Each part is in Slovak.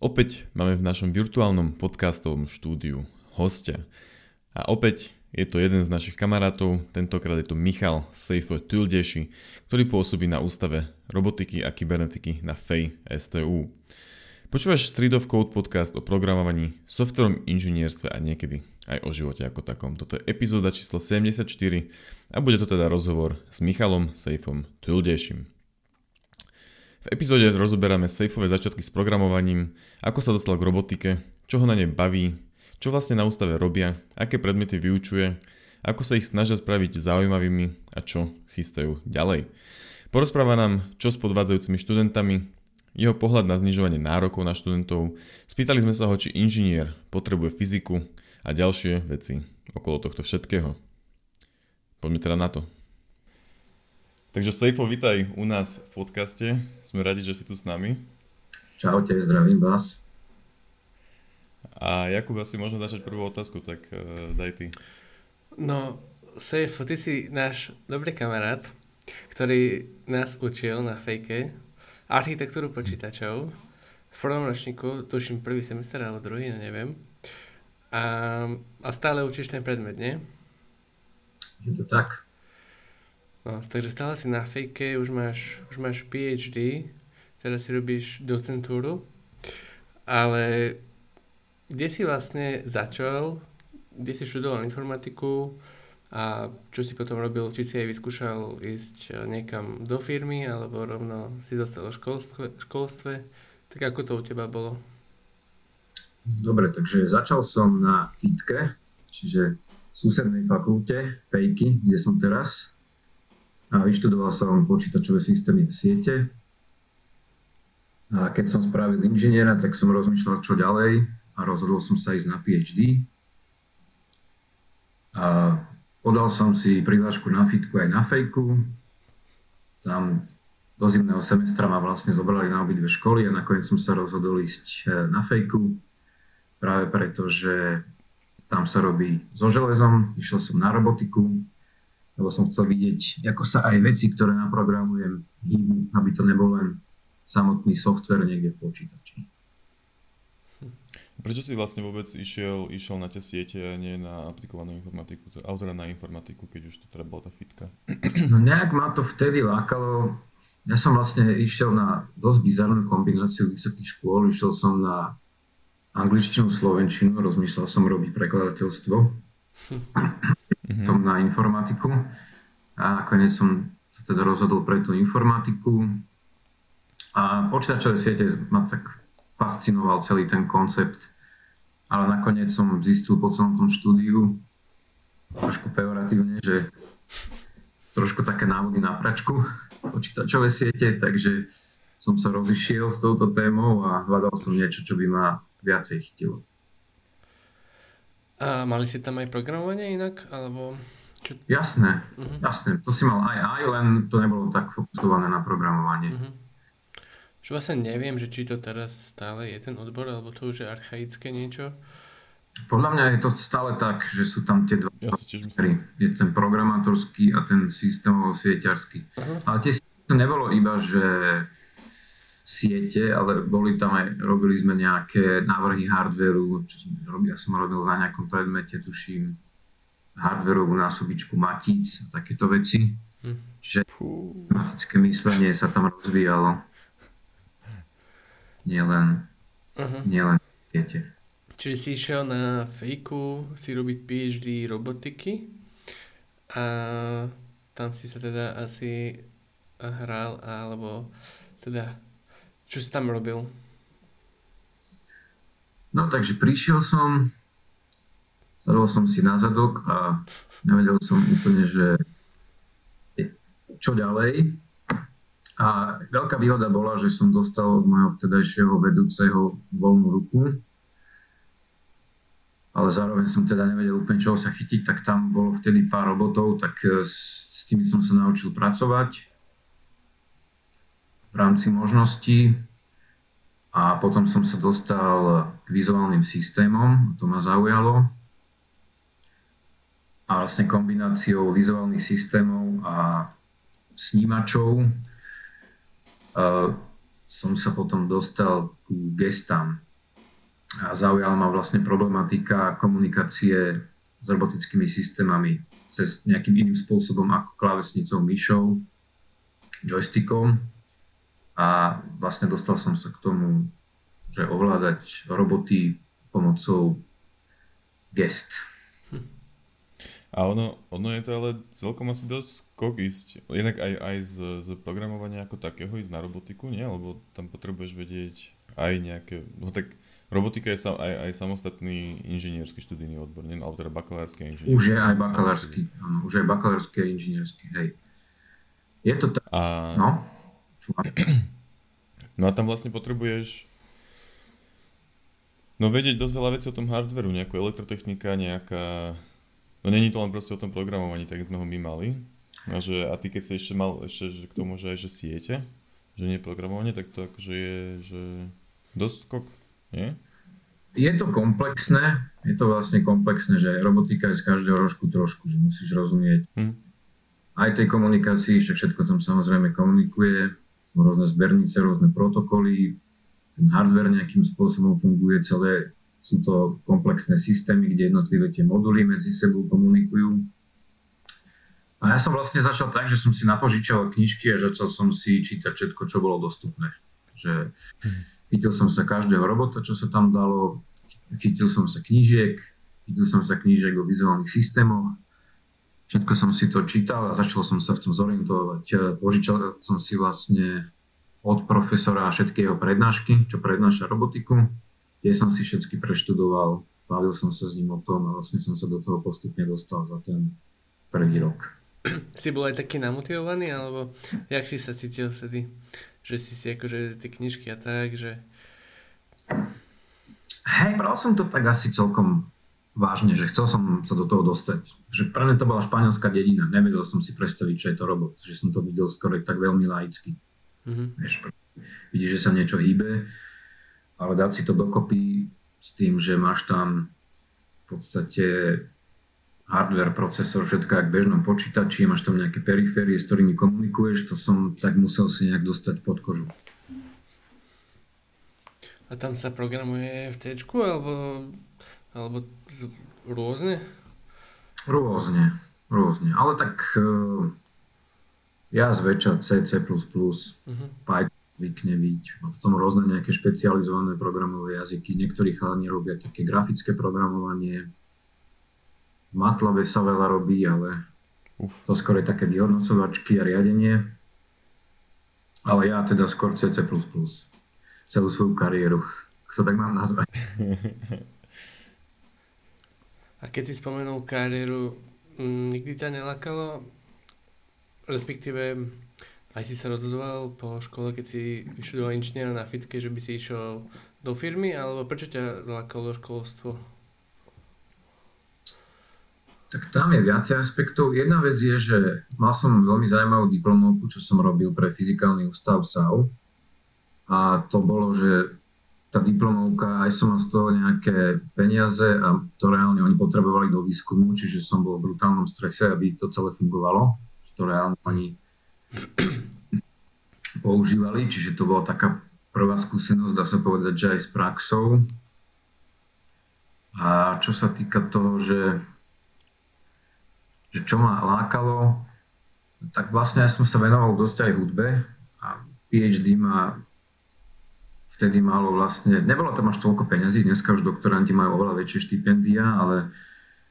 Opäť máme v našom virtuálnom podcastovom štúdiu hostia. A opäť je to jeden z našich kamarátov, tentokrát je to Michal Sejfo Tuldeši, ktorý pôsobí na Ústave robotiky a kybernetiky na FEI STU. Počúvaš Street of Code podcast o programovaní, softverom inžinierstve a niekedy aj o živote ako takom. Toto je epizóda číslo 74 a bude to teda rozhovor s Michalom Sejfom Tuldešim. V epizóde rozoberáme sejfové začiatky s programovaním, ako sa dostal k robotike, čo ho na nej baví, čo vlastne na ústave robia, aké predmety vyučuje, ako sa ich snažia spraviť zaujímavými a čo chystajú ďalej. Porozpráva nám, čo s podvádzajúcimi študentami, jeho pohľad na znižovanie nárokov na študentov, spýtali sme sa ho, či inžinier potrebuje fyziku a ďalšie veci okolo tohto všetkého. Poďme teda na to. Takže Sejfo, vitaj u nás v podcaste. Sme radi, že si tu s nami. Čaute, zdravím vás. A Jakub, asi možno začať prvú otázku, tak uh, daj ty. No, Sejfo, ty si náš dobrý kamarát, ktorý nás učil na fejke architektúru počítačov v prvom ročníku, tuším prvý semester alebo druhý, no neviem. A, a stále učíš ten predmet, nie? Je to tak. No, takže stále si na fejke, už máš, už máš PhD, teraz si robíš docentúru, ale kde si vlastne začal, kde si študoval informatiku a čo si potom robil, či si aj vyskúšal ísť niekam do firmy, alebo rovno si zostal v školstve, školstve, tak ako to u teba bolo? Dobre, takže začal som na FITKE, čiže susednej fakulte, fejky, kde som teraz, a vyštudoval som počítačové systémy a siete. A keď som spravil inžiniera, tak som rozmýšľal, čo ďalej a rozhodol som sa ísť na PhD. A podal som si prihlášku na fitku aj na fejku. Tam do zimného semestra ma vlastne zobrali na obidve školy a nakoniec som sa rozhodol ísť e, na fejku práve preto, že tam sa robí so železom, išiel som na robotiku, lebo som chcel vidieť, ako sa aj veci, ktoré naprogramujem, hýbu, aby to nebol len samotný software niekde v počítači. Prečo si vlastne vôbec išiel, išiel na tie siete a nie na aplikovanú informatiku, autora na informatiku, keď už to teda bola tá fitka? No nejak ma to vtedy lákalo. Ja som vlastne išiel na dosť bizarnú kombináciu vysokých škôl. Išiel som na angličtinu, slovenčinu, rozmýšľal som robiť prekladateľstvo. mm-hmm. som na informatiku a nakoniec som sa teda rozhodol pre tú informatiku a počítačové siete ma tak fascinoval celý ten koncept, ale nakoniec som zistil po celom tom štúdiu, trošku pejoratívne, že trošku také návody na pračku počítačové siete, takže som sa rozišiel s touto témou a hľadal som niečo, čo by ma viacej chytilo. A mali si tam aj programovanie inak? Alebo čo? Jasné, uh-huh. jasné. To si mal aj aj, len to nebolo tak fokusované na programovanie. Uh-huh. Čo vlastne neviem, že či to teraz stále je ten odbor, alebo to už je archaické niečo. Podľa mňa je to stále tak, že sú tam tie dva ja si tiež myslím. Je ten programátorský a ten systémovo-sieťarský. Uh-huh. Ale tie to nebolo iba, že siete, ale boli tam aj, robili sme nejaké návrhy hardveru, čo som robil, ja som robil na nejakom predmete, tuším, hardverovú násobičku matíc a takéto veci. Hm. Čiže matematické myslenie sa tam rozvíjalo. Nielen, uh-huh. nielen siete. Čiže si išiel na fejku si robiť PhD robotiky a tam si sa teda asi hral alebo teda čo si tam robil? No takže prišiel som, sadol som si na zadok a nevedel som úplne, že čo ďalej. A veľká výhoda bola, že som dostal od môjho vtedajšieho vedúceho voľnú ruku, ale zároveň som teda nevedel úplne čoho sa chytiť, tak tam bolo vtedy pár robotov, tak s, s tými som sa naučil pracovať v rámci možností a potom som sa dostal k vizuálnym systémom, to ma zaujalo. A vlastne kombináciou vizuálnych systémov a snímačov uh, som sa potom dostal ku gestám. a zaujala ma vlastne problematika komunikácie s robotickými systémami cez nejakým iným spôsobom ako klávesnicou, myšou, joystickom. A vlastne dostal som sa k tomu, že ovládať roboty pomocou gest. A ono, ono je to ale celkom asi dosť skok ísť, jednak aj, aj z, z programovania ako takého ísť na robotiku, nie? Lebo tam potrebuješ vedieť aj nejaké, no tak robotika je sa, aj, aj samostatný inžiniersky študijný odbor, nie? Alebo teda bakalársky inžiniersky. Už je aj bakalársky, áno, už je bakalársky a inžiniersky, hej. Je to tak, a... no? No a tam vlastne potrebuješ No vedieť dosť veľa vecí o tom hardveru, nejakú elektrotechnika, nejaká... No není to len proste o tom programovaní, tak sme ho my mali. A, že, a ty keď si ešte mal ešte že k tomu, že aj že siete, že nie programovanie, tak to akože je že dosť skok, nie? Je to komplexné, je to vlastne komplexné, že robotika je z každého rožku trošku, že musíš rozumieť hm. aj tej komunikácii, že všetko tam samozrejme komunikuje, sú rôzne zbernice, rôzne protokoly, ten hardware nejakým spôsobom funguje celé, sú to komplexné systémy, kde jednotlivé tie moduly medzi sebou komunikujú. A ja som vlastne začal tak, že som si napožičal knižky a začal som si čítať všetko, čo bolo dostupné. Že chytil som sa každého robota, čo sa tam dalo, chytil som sa knížiek, chytil som sa knížiek o vizuálnych systémoch, všetko som si to čítal a začal som sa v tom zorientovať. Požičal som si vlastne od profesora všetky jeho prednášky, čo prednáša robotiku, kde som si všetky preštudoval, bavil som sa s ním o tom a vlastne som sa do toho postupne dostal za ten prvý rok. Si bol aj taký namotivovaný, alebo jak si sa cítil vtedy? Že si si akože tie knižky a tak, že... Hej, bral som to tak asi celkom vážne, že chcel som sa do toho dostať. Že pre mňa to bola španielská dedina, nevedel som si predstaviť, čo je to robot, že som to videl skoro tak veľmi laicky. Mm-hmm. Vieš, vidíš, že sa niečo hýbe, ale dať si to dokopy s tým, že máš tam v podstate hardware, procesor, všetko jak v bežnom počítači, máš tam nejaké periférie, s ktorými komunikuješ, to som tak musel si nejak dostať pod kožu. A tam sa programuje v C alebo, alebo rôzne? Rôzne, rôzne. Ale tak uh, ja zväčša C, C++, uh-huh. Python zvykne byť. A potom rôzne nejaké špecializované programové jazyky. Niektorí chalani robia také grafické programovanie. V MATLABe sa veľa robí, ale Uf. to skôr je také vyhodnocovačky a riadenie. Ale ja teda skôr C, C++. Celú svoju kariéru. Kto tak mám nazvať. A keď si spomenul kariéru, nikdy ťa nelakalo respektíve aj si sa rozhodoval po škole, keď si študoval inžiniera na fitke, že by si išiel do firmy, alebo prečo ťa lákalo školstvo? Tak tam je viacej aspektov. Jedna vec je, že mal som veľmi zaujímavú diplomovku, čo som robil pre fyzikálny ústav SAU. A to bolo, že tá diplomovka, aj som mal z toho nejaké peniaze a to reálne oni potrebovali do výskumu, čiže som bol v brutálnom strese, aby to celé fungovalo to reálne oni používali, čiže to bola taká prvá skúsenosť, dá sa povedať, že aj s praxou. A čo sa týka toho, že, že čo ma lákalo, tak vlastne ja som sa venoval dosť aj hudbe a PhD ma vtedy malo vlastne, nebolo tam až toľko peňazí, dneska už doktoranti majú oveľa väčšie štipendia, ale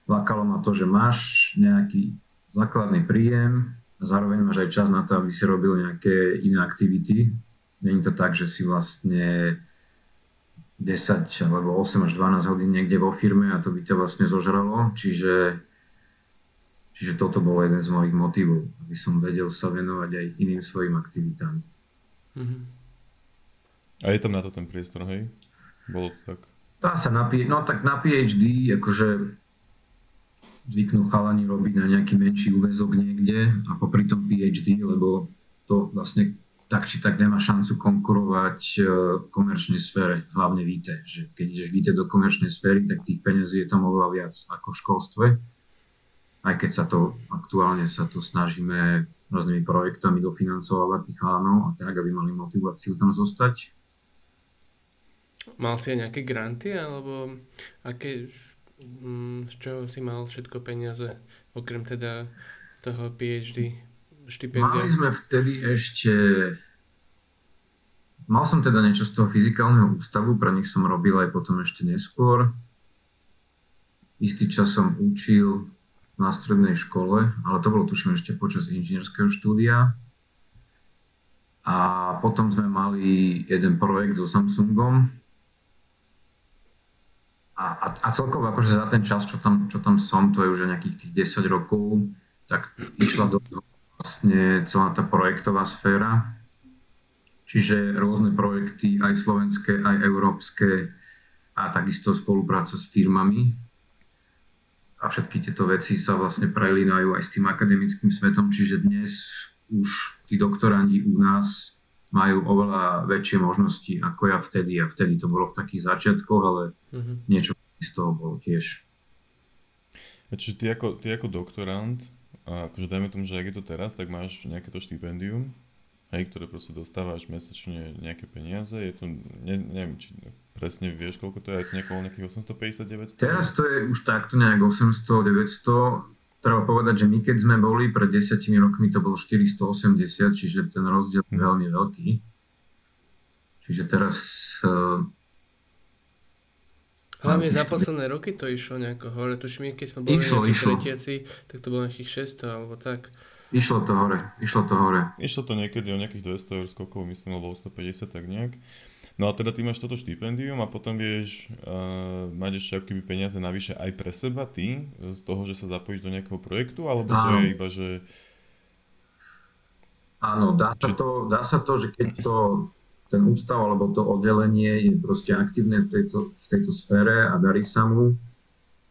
lákalo ma to, že máš nejaký základný príjem, a zároveň máš aj čas na to, aby si robil nejaké iné aktivity. Není to tak, že si vlastne 10 alebo 8 až 12 hodín niekde vo firme a to by ťa vlastne zožralo. Čiže, čiže toto bol jeden z mojich motivov, aby som vedel sa venovať aj iným svojim aktivitám. Mm-hmm. A je tam na to ten priestor, hej? Bolo to tak? Dá sa na, no tak na PhD, akože zvyknú chalani robiť na nejaký menší úvezok niekde a popri tom PhD, lebo to vlastne tak či tak nemá šancu konkurovať e, komerčnej sfére, hlavne víte, že keď ideš víte do komerčnej sféry, tak tých peniazí je tam oveľa viac ako v školstve. Aj keď sa to aktuálne sa to snažíme rôznymi projektami dofinancovať tých chalanov a tak, aby mali motiváciu tam zostať. Mal si aj nejaké granty, alebo aké, z čoho si mal všetko peniaze, okrem teda toho PhD štipendia? Mali sme vtedy ešte Mal som teda niečo z toho fyzikálneho ústavu, pre nich som robil aj potom ešte neskôr. Istý čas som učil na strednej škole, ale to bolo tuším ešte počas inžinierského štúdia. A potom sme mali jeden projekt so Samsungom. A, a, celkovo akože za ten čas, čo tam, čo tam som, to je už nejakých tých 10 rokov, tak išla do vlastne celá tá projektová sféra Čiže rôzne projekty, aj slovenské, aj európske a takisto spolupráca s firmami. A všetky tieto veci sa vlastne prelínajú aj s tým akademickým svetom, čiže dnes už tí doktorandi u nás majú oveľa väčšie možnosti ako ja vtedy. A vtedy to bolo v takých začiatkoch, ale mm-hmm. niečo z toho bolo tiež. A čiže ty ako, ty ako doktorant, a akože dajme tomu, že ak je to teraz, tak máš nejaké to štipendium hej, ktoré proste dostávaš mesačne nejaké peniaze, je to, ne, neviem, či presne vieš, koľko to je, je to nejakých 850 900? Teraz to je už takto nejak 800, 900, Treba povedať, že my keď sme boli pred desiatimi rokmi, to bolo 480, čiže ten rozdiel je hm. veľmi veľký. Čiže teraz... Uh, Hlavne za posledné roky to išlo nejako hore. Tuším, keď sme boli išlo, išlo. tretiaci, tak to bolo nejakých 600 alebo tak. Išlo to hore, išlo to hore. Išlo to niekedy o nejakých 200 eur skokov, myslím, alebo 150 tak nejak. No a teda ty máš toto štipendium a potom vieš uh, mať ešte akýby peniaze navyše aj pre seba ty, z toho, že sa zapojíš do nejakého projektu, alebo to je iba, že... Áno, dá sa, to, dá sa to, že keď to ten ústav alebo to oddelenie je proste aktívne v tejto, v tejto sfére a darí sa mu,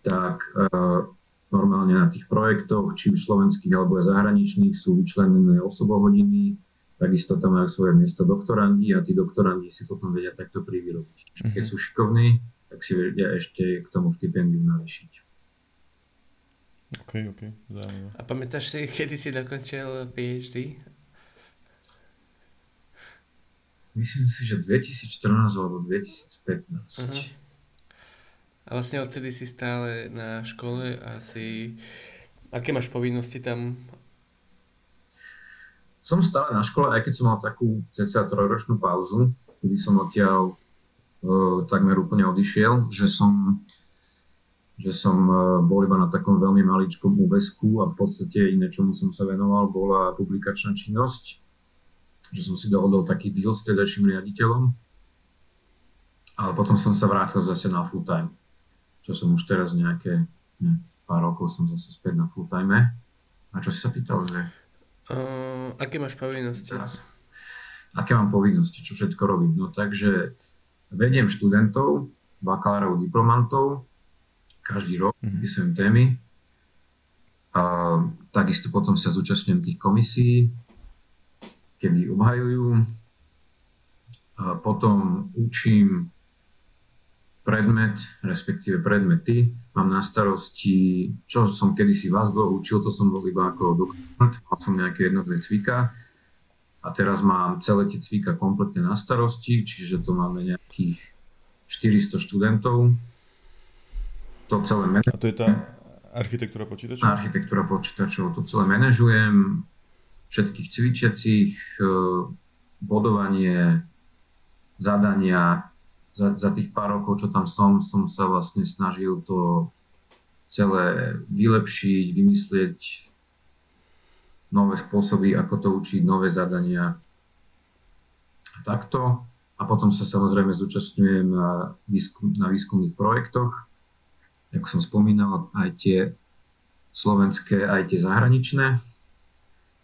tak uh, normálne na tých projektoch, či už slovenských alebo aj zahraničných, sú vyčlenené osobohodiny, takisto tam majú svoje miesto doktorandi a tí doktorandi si potom vedia takto privyrobiť. Uh-huh. Keď mhm. sú šikovní, tak si vedia ešte k tomu stipendium navýšiť. OK, OK, zaujímavé. A pamätáš si, kedy si dokončil PhD? Myslím si, že 2014 alebo 2015. Uh-huh. A vlastne odtedy si stále na škole a si... Aké máš povinnosti tam? Som stále na škole, aj keď som mal takú cca trojročnú pauzu, kedy som odtiaľ uh, takmer úplne odišiel, že som, že som uh, bol iba na takom veľmi maličkom úvesku a v podstate iné, čomu som sa venoval, bola publikačná činnosť, že som si dohodol taký deal s tedajším riaditeľom, ale potom som sa vrátil zase na full time čo som už teraz nejaké ne, pár rokov som zase späť na full time. A čo si sa pýtal, že... Uh, aké máš povinnosti? Teraz. Aké mám povinnosti, čo všetko robím? No takže vediem študentov, bakalárov, diplomantov, každý rok mm-hmm. vypisujem témy. A takisto potom sa zúčastňujem tých komisí, kedy obhajujú. A potom učím predmet, respektíve predmety. Mám na starosti, čo som kedysi vás dlho učil, to som bol iba ako doktorant, mal som nejaké jednotlivé cvika a teraz mám celé tie cvika kompletne na starosti, čiže to máme nejakých 400 študentov. To celé manažujem. A to je tá architektúra počítačov? Architektúra počítačov, to celé manažujem, všetkých cvičiacich, eh, bodovanie, zadania, za, za tých pár rokov, čo tam som, som sa vlastne snažil to celé vylepšiť, vymyslieť nové spôsoby, ako to učiť, nové zadania. Takto. A potom sa samozrejme zúčastňujem na, výskum, na výskumných projektoch. Ako som spomínal, aj tie slovenské, aj tie zahraničné.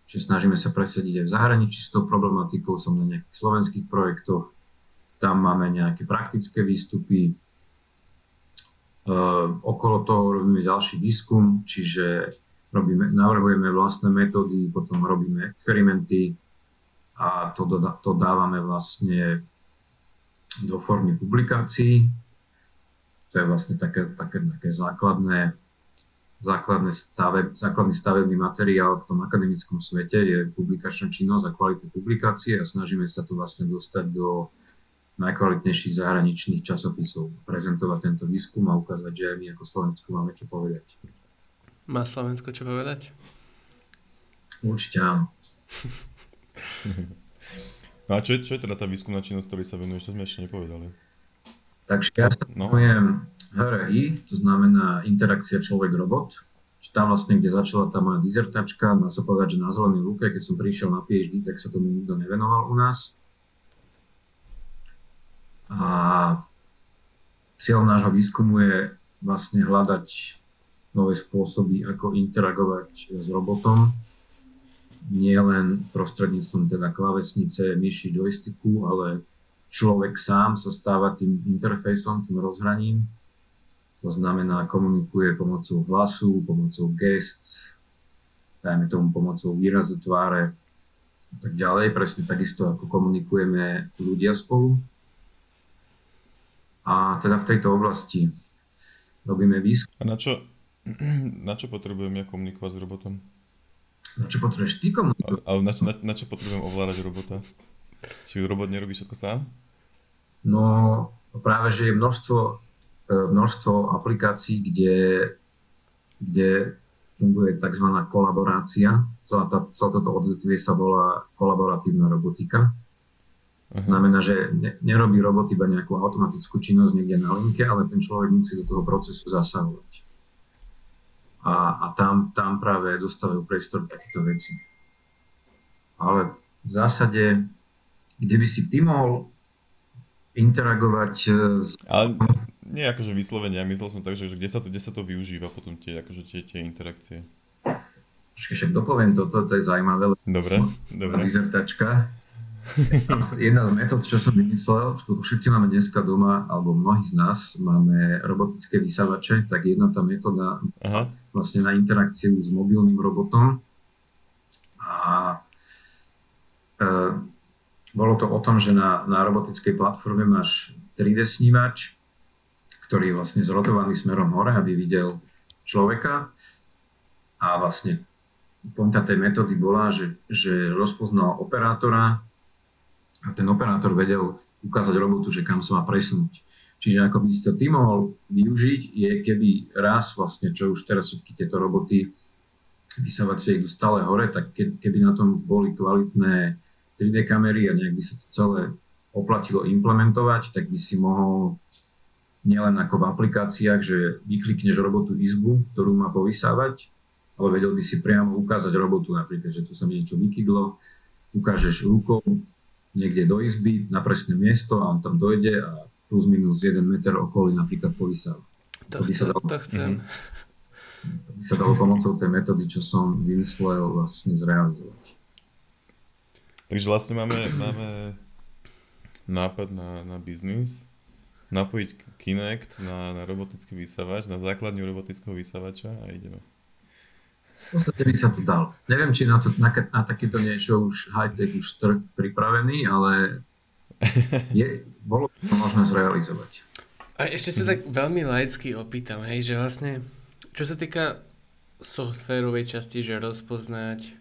Čiže snažíme sa presediť aj v zahraničí s tou problematikou. Som na nejakých slovenských projektoch tam máme nejaké praktické výstupy. Uh, okolo toho robíme ďalší výskum, čiže robíme, navrhujeme vlastné metódy, potom robíme experimenty a to, to dávame vlastne do formy publikácií. To je vlastne také, také, také základné, základné stave, základný stavebný materiál v tom akademickom svete je publikačná činnosť a kvalita publikácie a snažíme sa to vlastne dostať do najkvalitnejších zahraničných časopisov prezentovať tento výskum a ukázať, že aj my ako Slovensku máme čo povedať. Má Slovensko čo povedať? Určite áno. no a čo je, čo je teda tá výskumná činnosť, ktorý sa venuješ? To sme ešte nepovedali. Takže ja sa no. venujem HRI, to znamená interakcia človek-robot. Tam vlastne, kde začala tá moja dizertačka, dá sa povedať, že na zelenej lúke, keď som prišiel na PhD, tak sa tomu nikto nevenoval u nás. A cieľom nášho výskumu je vlastne hľadať nové spôsoby, ako interagovať s robotom. Nie len prostredníctvom teda klavesnice, myši, joysticku, ale človek sám sa stáva tým interfejsom, tým rozhraním. To znamená, komunikuje pomocou hlasu, pomocou gest, dajme tomu pomocou výrazu tváre a tak ďalej. Presne takisto, ako komunikujeme ľudia spolu. A teda v tejto oblasti robíme výskum. A na čo, na čo potrebujem ja komunikovať s robotom? Na čo potrebuješ ty komunikovať? Ale na, na, na čo potrebujem ovládať robota? Či robot nerobí všetko sám? No práve, že je množstvo, e, množstvo aplikácií, kde, kde funguje tzv. kolaborácia. Celá, tá, celé toto odvetvie sa volá kolaboratívna robotika. Uh-huh. Znamená, že ne, nerobí robot iba nejakú automatickú činnosť niekde na linke, ale ten človek musí do toho procesu zasahovať. A, a tam, tam práve dostávajú priestor takéto veci. Ale v zásade, kde by si ty mohol interagovať e, s... Ale nie akože vyslovene, ja myslel som tak, že, že kde, sa to, kde sa to využíva potom tie, akože tie, tie interakcie. Však dopoviem toto, to je zaujímavé. Dobre, dobre. Dizertačka. Jedna z metód, čo som vymyslel, všetci máme dneska doma, alebo mnohí z nás máme robotické vysavače, tak jedna tá metóda Aha. vlastne na interakciu s mobilným robotom. A e, bolo to o tom, že na, na robotickej platforme máš 3D snívač, ktorý je vlastne zrotovaný smerom hore, aby videl človeka. A vlastne pointa tej metódy bola, že, že rozpoznal operátora, ten operátor vedel ukázať robotu, že kam sa má presunúť. Čiže ako by si to ty mohol využiť, je keby raz vlastne, čo už teraz všetky tieto roboty vysavacie idú stále hore, tak ke, keby na tom už boli kvalitné 3D kamery a nejak by sa to celé oplatilo implementovať, tak by si mohol nielen ako v aplikáciách, že vyklikneš robotu izbu, ktorú má povysávať, ale vedel by si priamo ukázať robotu, napríklad, že tu sa mi niečo vykydlo, ukážeš rukou, niekde do izby na presné miesto a on tam dojde a plus minus 1 meter okolí napríklad povysáva. To, to, by sa dalo, to chcem. To by sa dalo pomocou tej metódy, čo som vymyslel, vlastne zrealizovať. Takže vlastne máme, máme nápad na, na biznis, napojiť Kinect na, na robotický vysavač, na základňu robotického vysavača a ideme. V podstate by sa to dalo. Neviem, či na, to, na, na takéto niečo už high-tech už trh pripravený, ale je, bolo by to možné zrealizovať. A ešte sa tak veľmi laicky opýtam, hej, že vlastne, čo sa týka softwarovej časti, že rozpoznať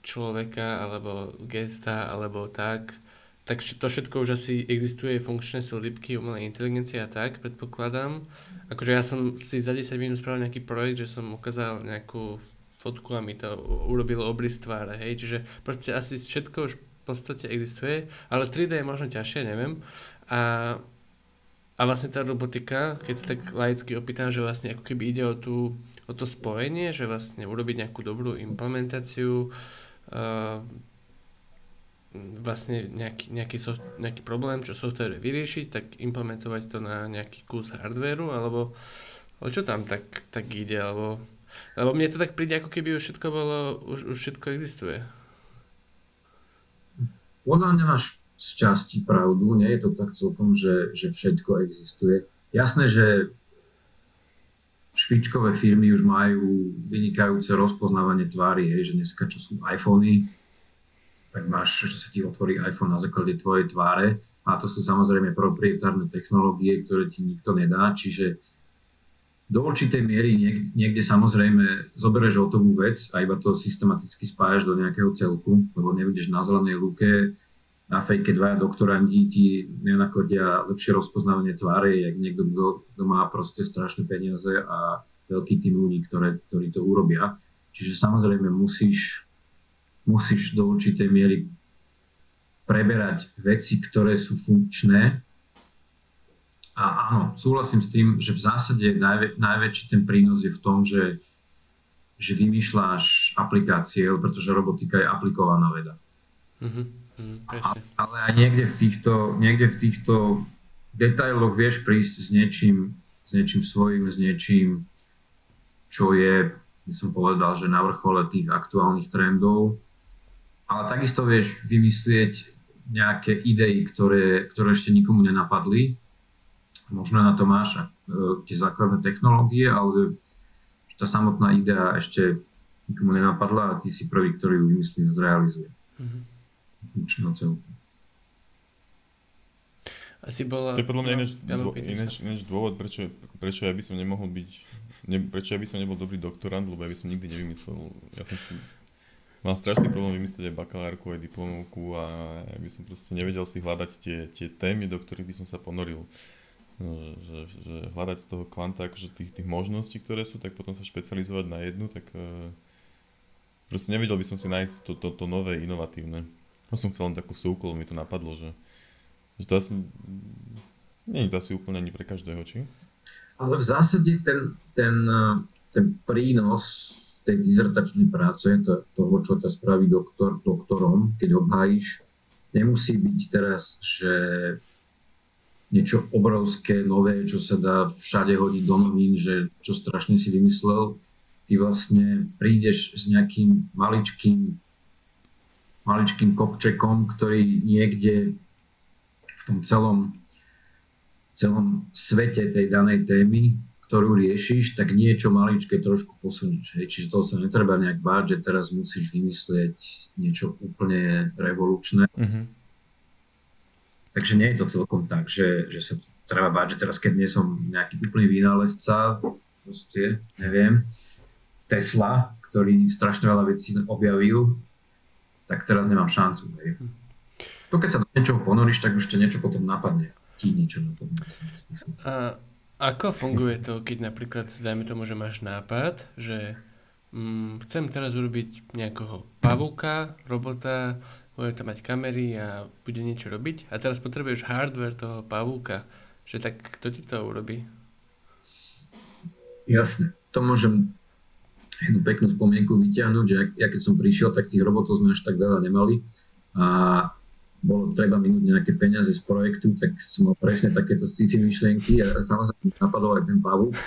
človeka, alebo gesta, alebo tak, tak to všetko už asi existuje, funkčné sú lípky, umelej inteligencie a tak, predpokladám. Akože ja som si za 10 minút spravil nejaký projekt, že som ukázal nejakú fotku a mi to urobilo obrys tváre, hej, čiže proste asi všetko už v podstate existuje, ale 3D je možno ťažšie, neviem. A, a vlastne tá robotika, keď sa tak laicky opýtam, že vlastne ako keby ide o, tú, o to spojenie, že vlastne urobiť nejakú dobrú implementáciu, uh, vlastne nejaký, nejaký, soft, nejaký problém, čo software vyriešiť, tak implementovať to na nejaký kus hardwareu, alebo, alebo čo tam tak, tak ide, alebo lebo mne to tak príde, ako keby už všetko bolo, už, už všetko existuje. Podľa mňa máš z časti pravdu, nie je to tak celkom, že, že všetko existuje. Jasné, že špičkové firmy už majú vynikajúce rozpoznávanie tvári, hej, že dneska čo sú iPhony, tak máš, že sa ti otvorí iPhone na základe tvojej tváre a to sú samozrejme proprietárne technológie, ktoré ti nikto nedá, čiže do určitej miery niek- niekde samozrejme zoberieš hotovú vec a iba to systematicky spájaš do nejakého celku, lebo nebudeš na zelenej lúke na fejke dvaja doktorandi ti nenakodia lepšie rozpoznávanie tváre, jak niekto, kto, kto má proste strašné peniaze a veľký tým ľudí, ktoré, ktorí to urobia. Čiže samozrejme musíš, musíš do určitej miery preberať veci, ktoré sú funkčné. A áno, súhlasím s tým, že v zásade najvä, najväčší ten prínos je v tom, že, že vymýšľaš aplikácie, pretože robotika je aplikovaná veda. Mm-hmm. Mm, a, ale aj niekde v týchto, niekde v týchto detailoch vieš prísť s niečím, s niečím svojím, s niečím, čo je, by som povedal, že na vrchole tých aktuálnych trendov. Ale takisto vieš vymyslieť nejaké idei, ktoré, ktoré ešte nikomu nenapadli. Možno na to máš e, tie základné technológie, ale tá samotná idea ešte nikomu nenapadla a ty si prvý, ktorý ju vymyslí a zrealizuje. Mm-hmm celku. Asi bola... To je podľa mňa ináč, dô, ináč, ináč dôvod, prečo, prečo ja by som nemohol byť, ne, prečo ja by som nebol dobrý doktorant, lebo ja by som nikdy nevymyslel, ja som si mal strašný problém vymyslieť aj bakalárku, aj diplomovku a ja by som proste nevedel si hľadať tie, tie témy, do ktorých by som sa ponoril. No, že, že hľadať z toho kvanta akože tých, tých možností, ktoré sú, tak potom sa špecializovať na jednu, tak uh, proste nevedel by som si nájsť to, to, to nové, inovatívne. Ja som chcel len takú súku, mi to napadlo, že, že to asi... Nie je to asi úplne ani pre každého, či? Ale v zásade ten, ten, ten prínos tej dizertačnej práce, to, toho, čo ťa spraví doktor, doktorom, keď obhájíš, nemusí byť teraz, že niečo obrovské, nové, čo sa dá všade hodiť do novín, že čo strašne si vymyslel. Ty vlastne prídeš s nejakým maličkým maličkým kopčekom, ktorý niekde v tom celom, celom svete tej danej témy, ktorú riešiš, tak niečo maličké trošku posunieš. Hej. Čiže toho sa netreba nejak báť, že teraz musíš vymyslieť niečo úplne revolučné. Mm-hmm. Takže nie je to celkom tak, že, že sa treba báť, že teraz keď nie som nejaký úplný vynálezca, proste, neviem, Tesla, ktorý strašne veľa vecí objavil, tak teraz nemám šancu. Hej. To keď sa do niečoho ponoríš, tak už niečo potom napadne. Ti niečo napadne. A ako funguje to, keď napríklad, dajme tomu, že máš nápad, že mm, chcem teraz urobiť nejakého pavúka, robota, bude to mať kamery a bude niečo robiť a teraz potrebuješ hardware toho pavúka, že tak kto ti to urobí? Jasne, to môžem jednu peknú spomienku vyťahnuť, že ja keď som prišiel, tak tých robotov sme až tak veľa nemali a bolo treba minúť nejaké peniaze z projektu, tak som mal presne takéto sci-fi myšlienky a samozrejme napadol aj ten pavúk.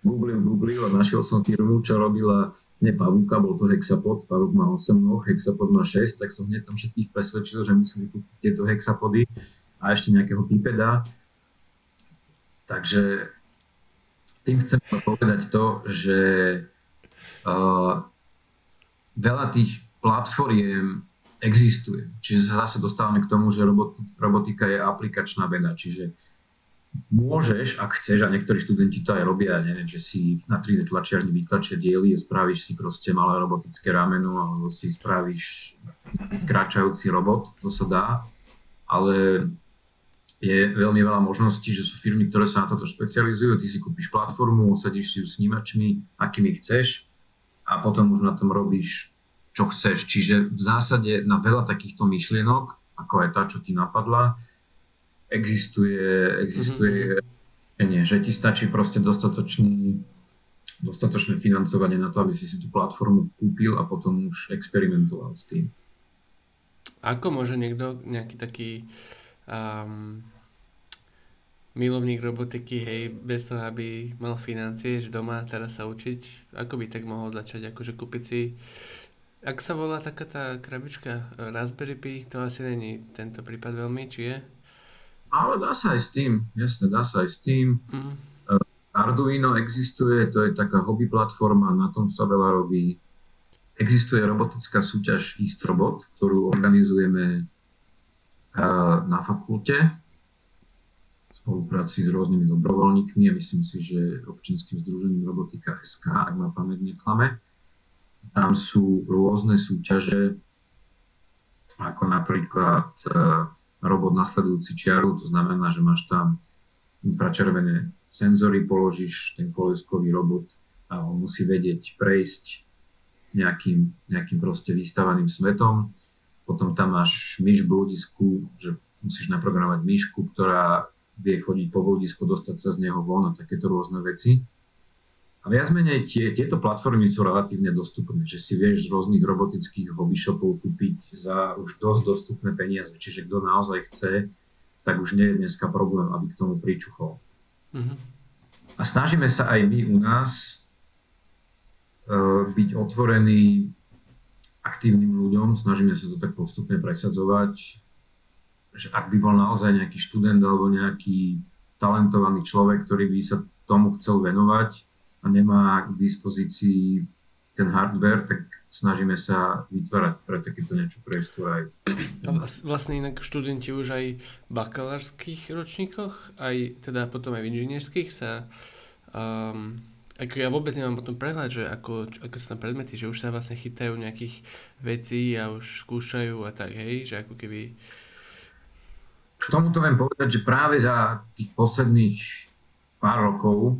Googlil, googlil a našiel som firmu, čo robila ne pavúka, bol to hexapod, pavúk má 8 noh, hexapod má 6, tak som hneď tam všetkých presvedčil, že musím kúpiť tieto hexapody a ešte nejakého pipeda. Takže tým chcem povedať to, že Uh, veľa tých platformiem existuje. Čiže sa zase dostávame k tomu, že robot, robotika je aplikačná veda. Čiže môžeš, ak chceš, a niektorí študenti to aj robia, neviem, že si na 3D tlačiarni vytlačia diely a spravíš si proste malé robotické rameno alebo si spravíš kráčajúci robot, to sa dá, ale je veľmi veľa možností, že sú firmy, ktoré sa na toto špecializujú, ty si kúpiš platformu, osadíš si ju snímačmi, akými chceš, a potom už na tom robíš, čo chceš. Čiže v zásade na veľa takýchto myšlienok, ako aj tá, čo ti napadla, existuje, existuje mm-hmm. že ti stačí proste dostatočný, dostatočné financovanie na to, aby si si tú platformu kúpil a potom už experimentoval s tým. Ako môže niekto, nejaký taký um, milovník robotiky, hej, bez toho, aby mal financie, že doma teraz sa učiť, ako by tak mohol začať, akože kúpiť si, ak sa volá taká tá krabička Raspberry Pi, to asi není tento prípad veľmi, či je? Ale dá sa aj s tým, jasne, dá sa aj s tým. Mm. Arduino existuje, to je taká hobby platforma, na tom sa veľa robí. Existuje robotická súťaž Eastrobot, ktorú organizujeme na fakulte spolupráci s rôznymi dobrovoľníkmi a myslím si, že občianským združením Robotika SK, ak ma pamäť neklame. Tam sú rôzne súťaže ako napríklad e, robot nasledujúci čiaru, to znamená, že máš tam infračervené senzory, položíš ten koleskový robot a on musí vedieť prejsť nejakým, nejakým proste vystávaným svetom. Potom tam máš myš v bludisku, že musíš naprogramovať myšku, ktorá vie chodiť po bludisku, dostať sa z neho von a takéto rôzne veci. A viac menej tie, tieto platformy sú relatívne dostupné, že si vieš z rôznych robotických hobby shopov kúpiť za už dosť dostupné peniaze. Čiže kto naozaj chce, tak už nie je dneska problém, aby k tomu pričuchol. Mm-hmm. A snažíme sa aj my u nás uh, byť otvorení aktívnym ľuďom, snažíme sa to tak postupne presadzovať, že ak by bol naozaj nejaký študent alebo nejaký talentovaný človek, ktorý by sa tomu chcel venovať, a nemá k dispozícii ten hardware, tak snažíme sa vytvárať pre takéto niečo priestor aj. A vlastne inak študenti už aj v bakalárských ročníkoch, aj teda potom aj v inžinierských sa um, ako ja vôbec nemám potom prehľad, že ako, ako sú tam predmety, že už sa vlastne chytajú nejakých vecí a už skúšajú a tak, hej, že ako keby... K tomuto viem povedať, že práve za tých posledných pár rokov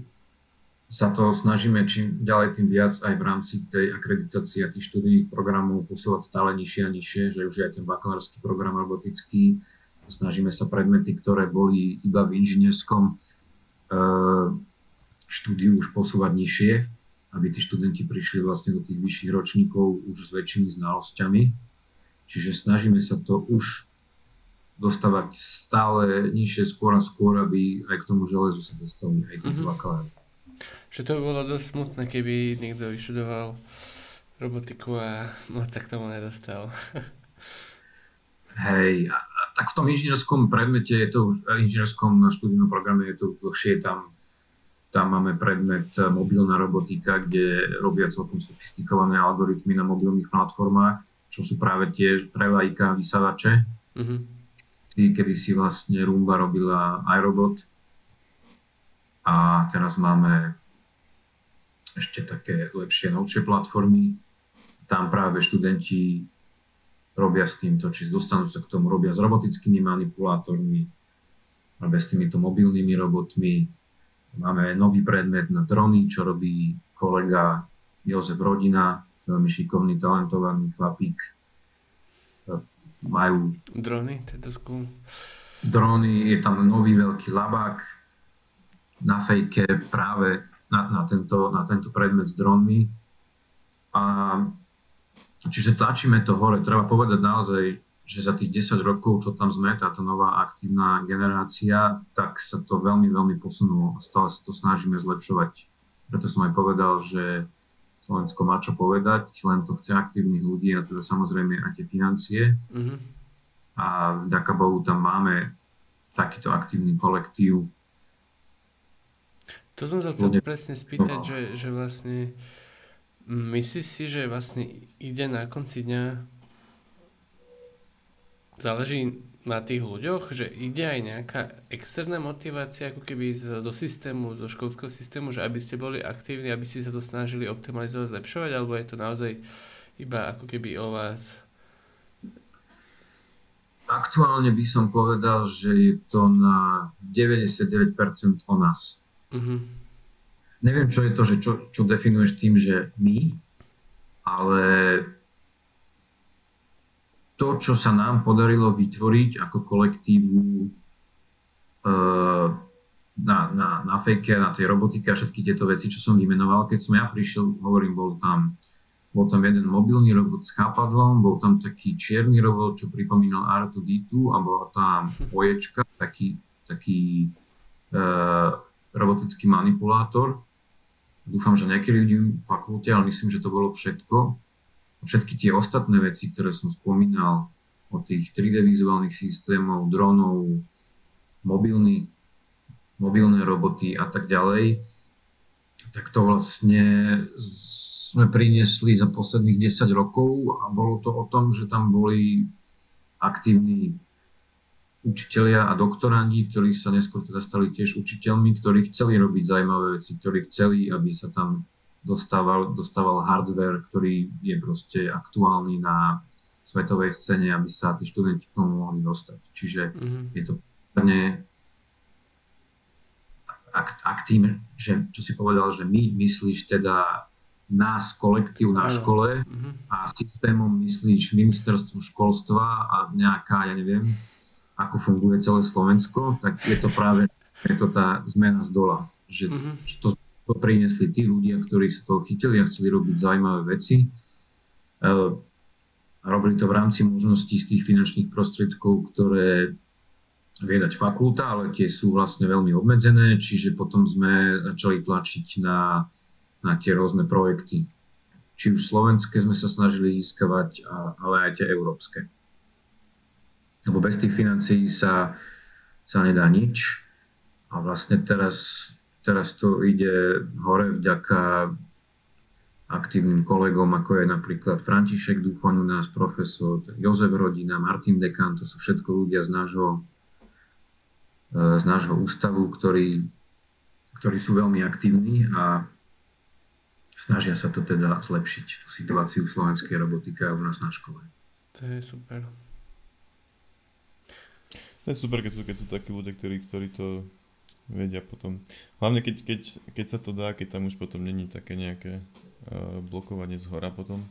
sa to snažíme čím ďalej tým viac aj v rámci tej akreditácie a tých študijných programov posúvať stále nižšie a nižšie, že už aj ten bakalársky program robotický, snažíme sa predmety, ktoré boli iba v inžinierskom e, štúdiu už posúvať nižšie, aby tí študenti prišli vlastne do tých vyšších ročníkov už s väčšími znalosťami. Čiže snažíme sa to už dostávať stále nižšie skôr a skôr, aby aj k tomu železu sa dostali aj tí mm-hmm. bakalári. Že to by bolo dosť smutné, keby niekto vyštudoval robotiku a moc sa k tomu nedostal. Hej, a, a tak v tom inžinierskom predmete je to, inžinierskom študijnom programe je to dlhšie, tam, tam máme predmet mobilná robotika, kde robia celkom sofistikované algoritmy na mobilných platformách, čo sú práve tie prelajka vysavače. Mm-hmm. Kedy si vlastne Roomba robila iRobot a teraz máme ešte také lepšie, novšie platformy. Tam práve študenti robia s týmto, či dostanú sa k tomu, robia s robotickými manipulátormi, robia s týmito mobilnými robotmi. Máme nový predmet na drony, čo robí kolega Jozef Rodina, veľmi šikovný, talentovaný chlapík. Majú... Drony, teda skôr. Drony, je tam nový veľký labák na fejke práve na, na, tento, na tento predmet s dronmi. A čiže tlačíme to hore. Treba povedať naozaj, že za tých 10 rokov, čo tam sme, táto nová aktívna generácia, tak sa to veľmi, veľmi posunulo a stále sa to snažíme zlepšovať. Preto som aj povedal, že Slovensko má čo povedať, len to chce aktívnych ľudí a teda samozrejme aj tie financie. Mm-hmm. A vďaka Bohu tam máme takýto aktívny kolektív, to som sa chcel Ľudia. presne spýtať, no. že, že vlastne myslíš si, že vlastne ide na konci dňa záleží na tých ľuďoch, že ide aj nejaká externá motivácia ako keby z, do systému, zo školského systému, že aby ste boli aktívni, aby ste sa to snažili optimalizovať, zlepšovať, alebo je to naozaj iba ako keby o vás? Aktuálne by som povedal, že je to na 99% o nás. Mm-hmm. Neviem, čo je to, že čo, čo definuješ tým, že my, ale to, čo sa nám podarilo vytvoriť ako kolektívu uh, na, na, na fejke, na tej robotike a všetky tieto veci, čo som vymenoval, keď som ja prišiel, hovorím, bol tam, bol tam jeden mobilný robot s chápadlom, bol tam taký čierny robot, čo pripomínal R2D2 a bola tam oječka, taký, taký uh, robotický manipulátor. Dúfam, že nejakí ľudí v fakulte, ale myslím, že to bolo všetko. Všetky tie ostatné veci, ktoré som spomínal, od tých 3D vizuálnych systémov, dronov, mobilných, mobilné roboty a tak ďalej, tak to vlastne sme priniesli za posledných 10 rokov a bolo to o tom, že tam boli aktívni učitelia a doktorandi, ktorí sa neskôr teda stali tiež učiteľmi, ktorí chceli robiť zaujímavé veci, ktorí chceli, aby sa tam dostával, dostával hardware, ktorý je proste aktuálny na svetovej scéne, aby sa tí študenti k tomu mohli dostať. Čiže mm-hmm. je to úplne ak, ak tým, že, čo si povedal, že my myslíš teda nás, kolektív na škole mm-hmm. a systémom myslíš ministerstvo školstva a nejaká, ja neviem, ako funguje celé Slovensko, tak je to práve je to tá zmena z dola. Že, mm-hmm. že to, to priniesli tí ľudia, ktorí sa toho chytili a chceli robiť zaujímavé veci. E, robili to v rámci možností z tých finančných prostriedkov, ktoré vie dať fakulta, ale tie sú vlastne veľmi obmedzené, čiže potom sme začali tlačiť na, na tie rôzne projekty. Či už slovenské sme sa snažili získavať, ale aj tie európske. Lebo bez tých financií sa, sa nedá nič. A vlastne teraz, teraz to ide hore vďaka aktívnym kolegom, ako je napríklad František Duchoň u nás, profesor Jozef Rodina, Martin Dekan, to sú všetko ľudia z nášho z nášho ústavu, ktorí, ktorí sú veľmi aktívni a snažia sa to teda zlepšiť, tú situáciu v slovenskej robotike a u nás na škole. To je super. To je super, keď sú, keď sú takí ľudia, ktorí, ktorí to vedia potom. Hlavne keď, keď, keď sa to dá, keď tam už potom není také nejaké uh, blokovanie z hora potom.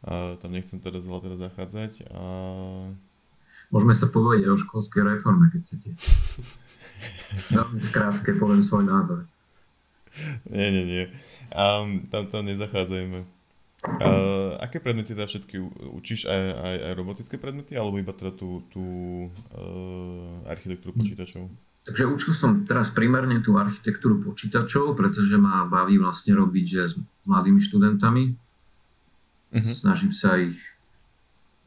Uh, tam nechcem teraz veľa teraz zachádzať. Uh, Môžeme sa povedať o školskej reforme, keď chcete. Veľmi skrátke poviem svoj názor. Nie, nie, nie. Um, tam, tam nezachádzajme. Uh, aké predmety teda všetky učíš? Aj, aj, aj robotické predmety, alebo iba teda tú, tú uh, architektúru počítačov? Takže učil som teraz primárne tú architektúru počítačov, pretože ma baví vlastne robiť že s, s mladými študentami. Uh-huh. Snažím sa ich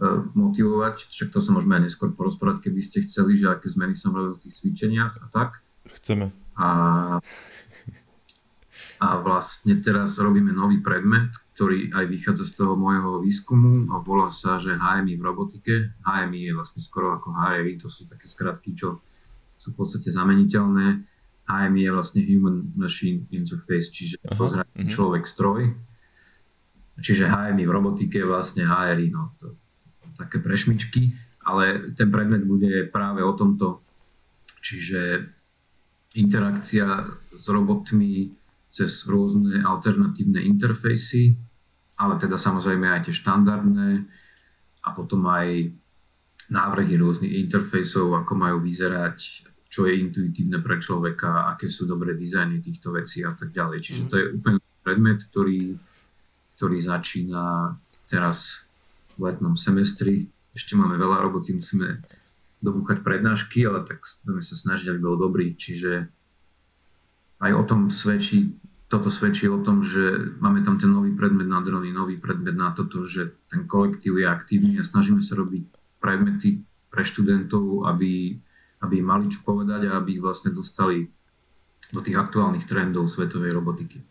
E, motivovať, však to sa môžeme aj neskôr porozprávať, keby ste chceli, že aké zmeny som robil v tých cvičeniach a tak. Chceme. A, a vlastne teraz robíme nový predmet, ktorý aj vychádza z toho môjho výskumu a volá sa, že HMI v robotike. HMI je vlastne skoro ako HRI, to sú také skratky, čo sú v podstate zameniteľné. HMI je vlastne Human Machine Interface, čiže pozrieť uh-huh. človek-stroj. Čiže HMI v robotike je vlastne HRI, no to také prešmičky, ale ten predmet bude práve o tomto. Čiže interakcia s robotmi cez rôzne alternatívne interfejsy, ale teda samozrejme aj tie štandardné a potom aj návrhy rôznych interfejsov, ako majú vyzerať, čo je intuitívne pre človeka, aké sú dobré dizajny týchto vecí a tak ďalej. Čiže to je úplne predmet, ktorý, ktorý začína teraz v letnom semestri. Ešte máme veľa roboty, musíme dobúchať prednášky, ale tak budeme sa snažiť, aby bol dobrý. Čiže aj o tom svedčí, toto svedčí o tom, že máme tam ten nový predmet na drony, nový predmet na toto, že ten kolektív je aktívny a snažíme sa robiť predmety pre študentov, aby, aby mali čo povedať a aby ich vlastne dostali do tých aktuálnych trendov svetovej robotiky.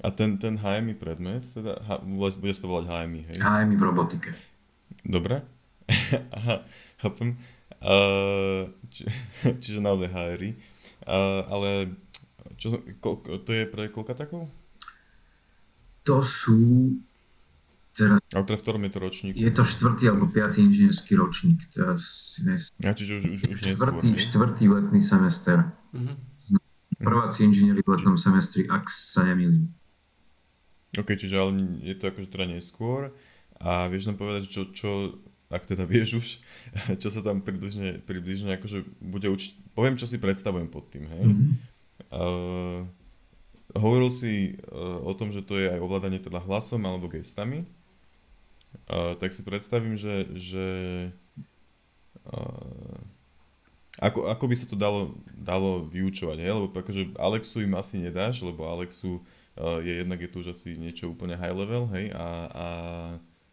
A ten, ten HMI predmet, teda, ha, bude sa to volať HMI, hej? HMI v robotike. Dobre. Aha, chápem. Uh, či, čiže naozaj HRI. Uh, ale čo, ko, to je pre koľka takov? To sú teraz... A teda v ktorom je to ročník? Je to štvrtý alebo piatý inžinierský ročník. Teraz nes... Ja, čiže už, už, už štvrtý, neskôr, štvrtý letný semester. Uh-huh. Prváci inžinieri v letnom semestri, ak sa nemýlim. OK, čiže ale je to akože teda neskôr. A vieš nám povedať, čo, čo ak teda vieš už, čo sa tam približne, približne akože bude učiť. Poviem, čo si predstavujem pod tým, hej. Mm-hmm. Uh, hovoril si uh, o tom, že to je aj ovládanie teda hlasom alebo gestami. Uh, tak si predstavím, že, že uh, ako, ako by sa to dalo, dalo vyučovať, hej? lebo akože Alexu im asi nedáš, lebo Alexu je jednak je tu už asi niečo úplne high level, hej, a, a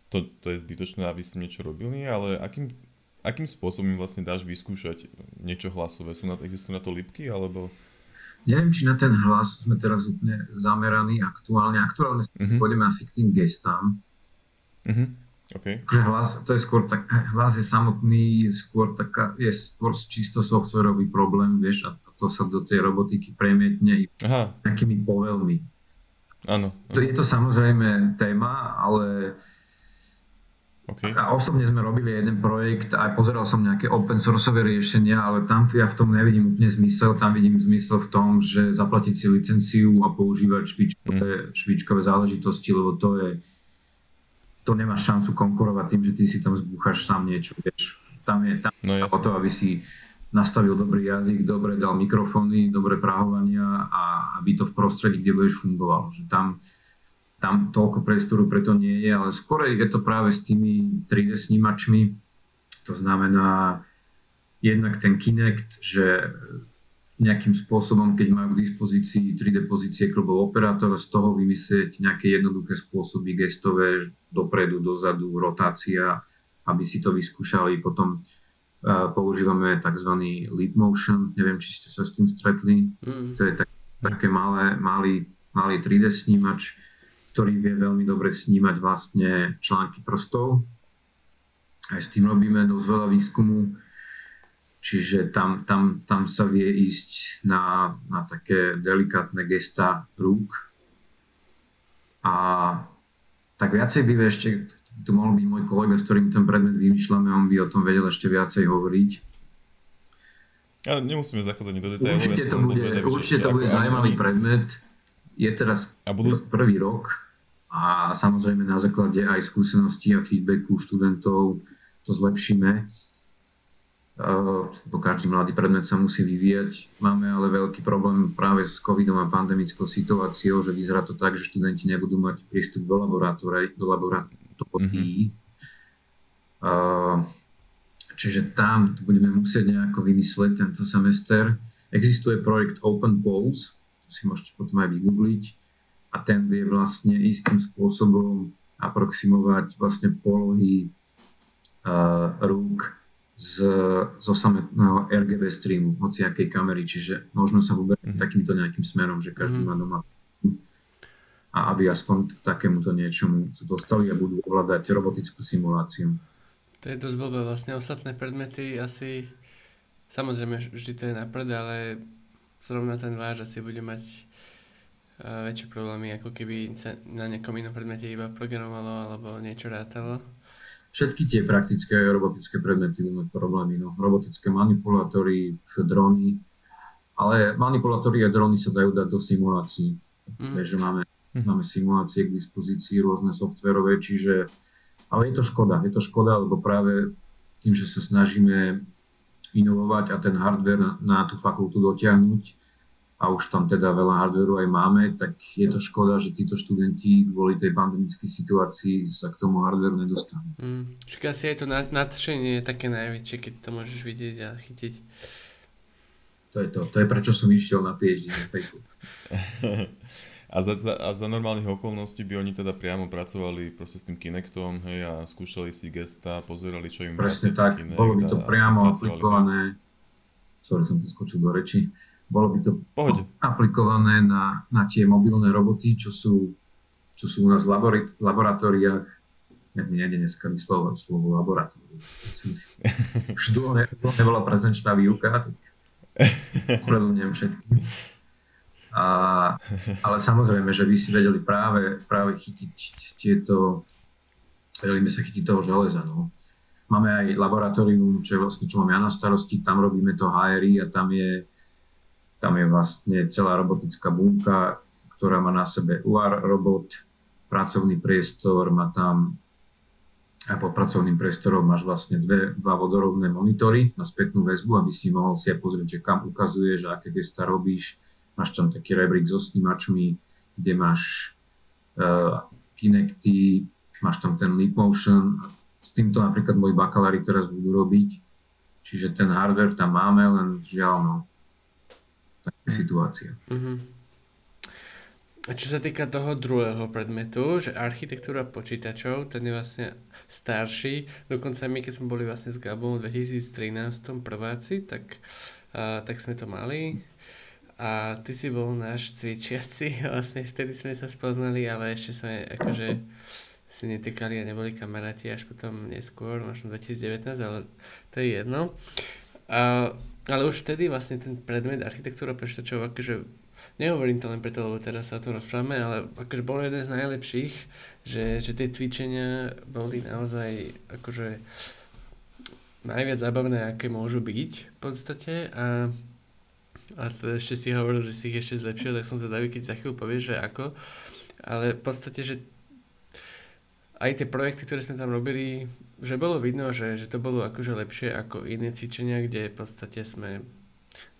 to, to je zbytočné, aby ste niečo robili, ale akým, akým spôsobom vlastne dáš vyskúšať niečo hlasové? Sú na, existujú na to lipky, alebo... Neviem, či na ten hlas sme teraz úplne zameraní aktuálne. Aktuálne uh-huh. pôjdeme asi k tým gestám. Uh-huh. Okay. Že hlas, to je skôr tak, hlas je samotný, je skôr, taká, je skôr čisto softwarový problém, vieš, a to sa do tej robotiky premietne Aha. nejakými povelmi. Áno. To je to samozrejme téma, ale Okay. A osobne sme robili jeden projekt, aj pozeral som nejaké open sourceové riešenia, ale tam ja v tom nevidím úplne zmysel. Tam vidím zmysel v tom, že zaplatiť si licenciu a používať špičkové, mm. špičkové záležitosti, lebo to je to nemá šancu konkurovať tým, že ty si tam zbúchaš sám niečo, vieš. Tam je tam no, o to, aby si nastavil dobrý jazyk, dobre dal mikrofóny, dobre prahovania a aby to v prostredí, kde budeš fungovalo. Že tam, tam toľko priestoru preto nie je, ale skôr je to práve s tými 3D snímačmi. To znamená jednak ten Kinect, že nejakým spôsobom, keď majú k dispozícii 3D pozície klubov operátora, z toho vymyslieť nejaké jednoduché spôsoby gestové, dopredu, dozadu, rotácia, aby si to vyskúšali. Potom uh, používame tzv. leap motion, neviem, či ste sa s tým stretli. Mm. To je tak, také malé, malý, malý 3D snímač, ktorý vie veľmi dobre snímať vlastne články prstov. Aj s tým robíme dosť veľa výskumu, čiže tam, tam, tam sa vie ísť na, na také delikátne gesta rúk. A tak viacej by ešte, tu mohol byť môj kolega, s ktorým ten predmet vymýšľame, on by o tom vedel ešte viacej hovoriť. Ale nemusíme zachádzať do detailov. Určite to bude, určite to bude zaujímavý predmet je teraz a budú... prvý rok a samozrejme na základe aj skúseností a feedbacku študentov to zlepšíme. Bo každý mladý predmet sa musí vyvíjať. Máme ale veľký problém práve s covidom a pandemickou situáciou, že vyzerá to tak, že študenti nebudú mať prístup do laboratórií. Do laboratórií. Mm-hmm. Čiže tam budeme musieť nejako vymysleť tento semester. Existuje projekt Open Polls, si môžete potom aj vygoogliť a ten vie vlastne istým spôsobom aproximovať vlastne polohy uh, rúk z, zo samotného RGB streamu, hociakej kamery, čiže možno sa vyberať mm-hmm. takýmto nejakým smerom, že každý mm-hmm. má doma a aby aspoň k takémuto niečomu sa dostali a budú ovládať robotickú simuláciu. To je dosť blbé, vlastne ostatné predmety asi, samozrejme vždy to je napred, ale zrovna ten váš asi bude mať uh, väčšie problémy, ako keby sa na nejakom inom predmete iba programovalo alebo niečo rátalo. Všetky tie praktické robotické predmety budú mať problémy. No. Robotické manipulátory, drony, ale manipulátory a drony sa dajú dať do simulácií. Mm. Takže máme, mm. máme simulácie k dispozícii rôzne softverové, čiže ale je to škoda. Je to škoda, lebo práve tým, že sa snažíme inovovať a ten hardware na, na tú fakultu dotiahnuť a už tam teda veľa hardwareu aj máme, tak je to škoda, že títo študenti kvôli tej pandemickej situácii sa k tomu hardwareu nedostanú. Mm, čiže asi aj to nadšenie je také najväčšie, keď to môžeš vidieť a chytiť. To je to. To je prečo som išiel na PhD na Facebook. A za, za, a za normálnych okolností by oni teda priamo pracovali proste s tým Kinectom, hej, a skúšali si gesta, pozerali, čo im Presne tak, Kinect bolo by to priamo aplikované, sorry, som tu skočil do reči, bolo by to Pohode. aplikované na, na tie mobilné roboty, čo sú, čo sú u nás v labori- laboratóriách, ja mi nejde dneska slovo, slovo laboratórium. Už dlho, ne, dlho nebola prezenčná výuka, tak všetkým. A, ale samozrejme, že by si vedeli práve, práve chytiť tieto, vedeli by sa chytiť toho železa. No. Máme aj laboratórium, čo vlastne, čo mám ja na starosti, tam robíme to HRI a tam je, tam je vlastne celá robotická bunka, ktorá má na sebe UR robot, pracovný priestor, má tam a pod pracovným priestorom máš vlastne dve, dva vodorovné monitory na spätnú väzbu, aby si mohol si aj pozrieť, že kam ukazuješ aké gesta robíš, máš tam taký rebrík so snímačmi, kde máš uh, Kinecty, máš tam ten Leap Motion. S týmto napríklad moji bakalári teraz budú robiť. Čiže ten hardware tam máme, len žiaľ, no, taká mm. situácia. Mm-hmm. A čo sa týka toho druhého predmetu, že architektúra počítačov, ten je vlastne starší. Dokonca my, keď sme boli vlastne s Gabom v 2013 prváci, tak, uh, tak sme to mali. A ty si bol náš cvičiaci, vlastne vtedy sme sa spoznali, ale ešte sme akože si netýkali a neboli kamaráti až potom neskôr, možno 2019, ale to je jedno. A, ale už vtedy vlastne ten predmet architektúra počítačov akože nehovorím to len preto, lebo teraz sa o tom rozprávame, ale akože bol jeden z najlepších, že, že tie cvičenia boli naozaj akože najviac zábavné, aké môžu byť v podstate a, a teda ešte si hovoril, že si ich ešte zlepšil, tak som zvedavý, keď za chvíľu povieš, že ako, ale v podstate, že aj tie projekty, ktoré sme tam robili, že bolo vidno, že, že to bolo akože lepšie ako iné cvičenia, kde v podstate sme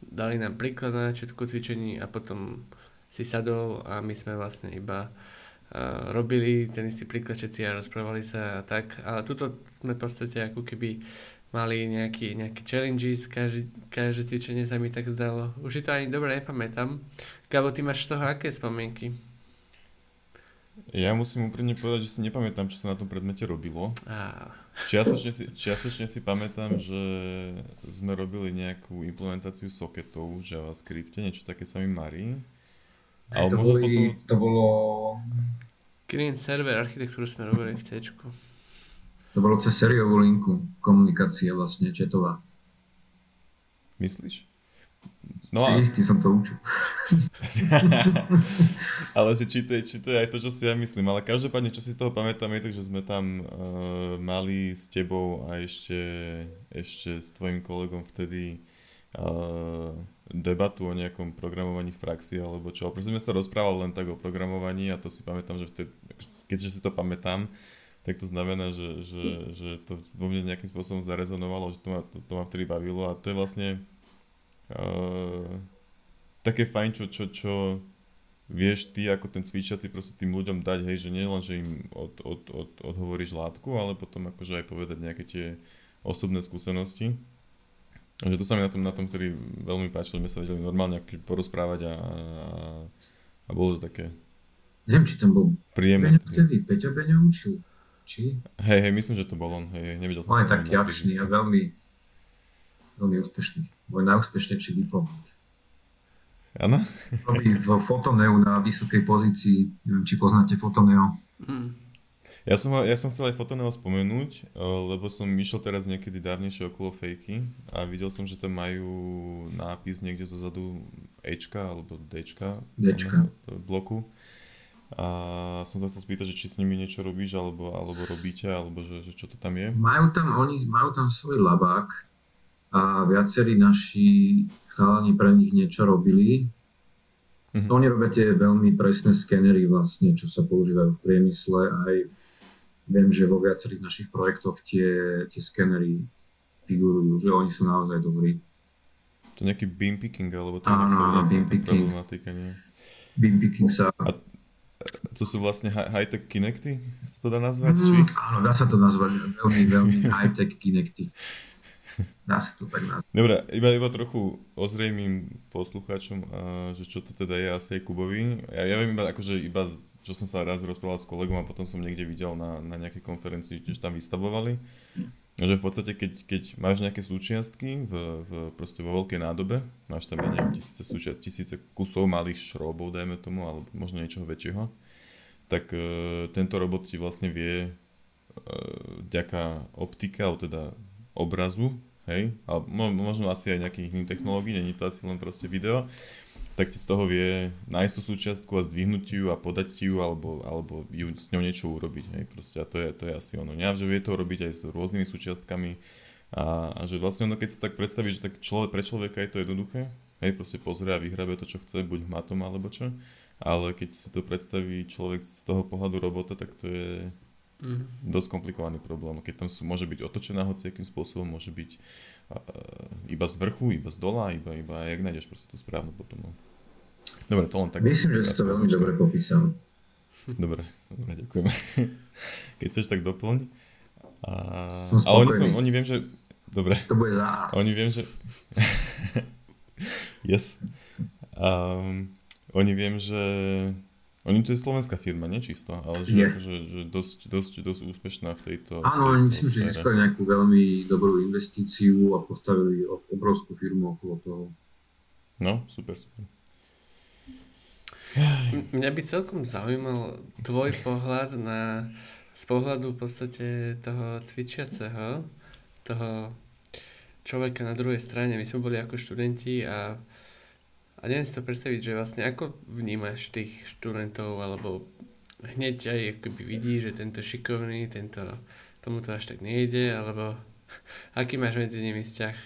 dali nám príklad na začiatku cvičení a potom si sadol a my sme vlastne iba uh, robili ten istý príklad všetci a rozprávali sa a tak. Ale tuto sme v podstate ako keby mali nejaký, nejaký challenges, každé, každé cvičenie sa mi tak zdalo. Už si to ani dobre nepamätám. Gabo, ty máš z toho aké spomienky? Ja musím úprimne povedať, že si nepamätám, čo sa na tom predmete robilo. Ah. Čiastočne si, čiastočne si pamätám, že sme robili nejakú implementáciu socketov v JavaScripte, niečo také sa mi marí. Ale to, boli, potom... to bolo... Client server architektúru sme robili v C. To bolo cez sériovú linku, komunikácia vlastne, četová. Myslíš? No si a... istý som to učil. ale že či to, je, či to je aj to, čo si ja myslím. Ale každopádne, čo si z toho pamätám, je to, že sme tam uh, mali s tebou a ešte, ešte s tvojim kolegom vtedy uh, debatu o nejakom programovaní v praxi alebo čo. Proste sme sa rozprávali len tak o programovaní a to si pamätám, že vtedy, keďže si to pamätám, tak to znamená, že, že, že to vo mne nejakým spôsobom zarezonovalo, že to ma, to, to ma vtedy bavilo a to je vlastne uh, také fajn, čo, čo, čo vieš ty ako ten cvičiaci proste tým ľuďom dať, hej, že nie len, že im od, od, od, odhovoríš látku, ale potom akože aj povedať nejaké tie osobné skúsenosti. A že to sa mi na tom, na tom ktorý veľmi páčilo, sme sa vedeli normálne akože porozprávať a, a, a bolo to také Neviem, či tam bol príjemné. Beňo vtedy, Peťo Beňo učil. Či? Hej, hej, myslím, že to bol on. Hej, nevidel som on je taký akčný a veľmi, veľmi úspešný. Môj najúspešnejší diplomat. Áno? Robí v Fotoneu na vysokej pozícii. Neviem, či poznáte Fotoneo. Mm. Ja som, ja som chcel aj Fotoneo spomenúť, eh, lebo som išiel teraz niekedy dávnejšie okolo fejky a videl som, že tam majú nápis niekde zozadu Ečka alebo Dčka, Dčka. bloku. A som sa chcel spýtať, že či s nimi niečo robíš, alebo, alebo robíte, alebo že, že čo to tam je? Majú tam, oni majú tam svoj labák a viacerí naši chalani pre nich niečo robili. Mm-hmm. Oni robia tie veľmi presné skenery vlastne, čo sa používajú v priemysle. Aj viem, že vo viacerých našich projektoch tie, tie skenery figurujú, že oni sú naozaj dobrí. To nejaký beam picking, alebo to Áno, beam picking. Beam picking sa... A to sú vlastne high-tech Kinecty, sa to dá nazvať? Mm, či? Áno, dá sa to nazvať veľmi, veľmi high-tech Kinecty. Dá sa to tak nazvať. Dobre, iba, iba trochu ozrejmým poslucháčom, že čo to teda je asi Kubovi. Ja, ja viem iba, akože iba, čo som sa raz rozprával s kolegom a potom som niekde videl na, na nejakej konferencii, že tam vystavovali. Že v podstate, keď, keď máš nejaké súčiastky v, v, proste vo veľkej nádobe, máš tam, neviem, tisíce, súčia, tisíce kusov malých šrobov, dajme tomu, alebo možno niečoho väčšieho, tak e, tento robot ti vlastne vie e, vďaka optika, alebo teda obrazu, hej, ale možno asi aj nejakých iných technológií, není to asi len proste video, tak ti z toho vie nájsť tú súčiastku a zdvihnúť ju a podať ti ju alebo, alebo ju s ňou niečo urobiť. Hej, proste, a to je, to je asi ono. Nie, že vie to robiť aj s rôznymi súčiastkami a, a že vlastne ono, keď sa tak predstaví, že tak človek, pre človeka je to jednoduché, hej, proste pozrie a vyhrabe to, čo chce, buď hmatom alebo čo, ale keď si to predstaví človek z toho pohľadu robota, tak to je mm. dosť komplikovaný problém. Keď tam sú, môže byť otočená hociakým spôsobom, môže byť iba z vrchu, iba z dola, iba, iba jak nájdeš proste tú správnu potom. No. Dobre, to len tak. Myslím, že si to veľmi dobre popísal. Dobre, dobre, ďakujem. Keď chceš, tak doplň. A, Som a oni, sú, oni viem, že... Dobre. To bude za Oni viem, že... yes. Um, oni viem, že oni to je slovenská firma, nečisto, ale že, akože, že dosť, dosť, dosť úspešná v tejto Áno, oni myslím, že získali nejakú veľmi dobrú investíciu a postavili obrovskú firmu okolo toho. No, super, super. Mňa by celkom zaujímal tvoj pohľad na, z pohľadu v podstate toho cvičiaceho, toho človeka na druhej strane. My sme boli ako študenti a A neviem si to predstaviť, že vlastne ako vnímaš tých študentov, alebo hneď aj akoby vidíš, že tento šikovný, tento, tomu to až tak nejde, alebo aký máš medzi nimi vzťah?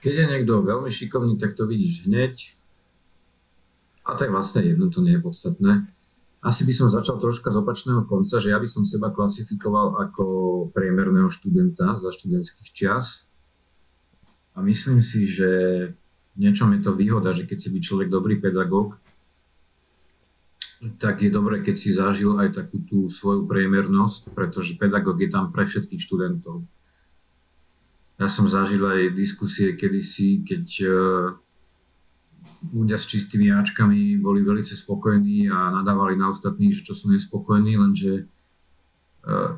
Keď je niekto veľmi šikovný, tak to vidíš hneď. A to je vlastne jedno, to nie je podstatné. Asi by som začal troška z opačného konca, že ja by som seba klasifikoval ako priemerného študenta za študentských čias. A myslím si, že niečom je to výhoda, že keď si by človek dobrý pedagóg, tak je dobré, keď si zažil aj takú tú svoju priemernosť, pretože pedagóg je tam pre všetkých študentov. Ja som zažil aj diskusie kedysi, keď uh, ľudia s čistými Ačkami boli veľmi spokojní a nadávali na ostatných, že čo sú nespokojní, lenže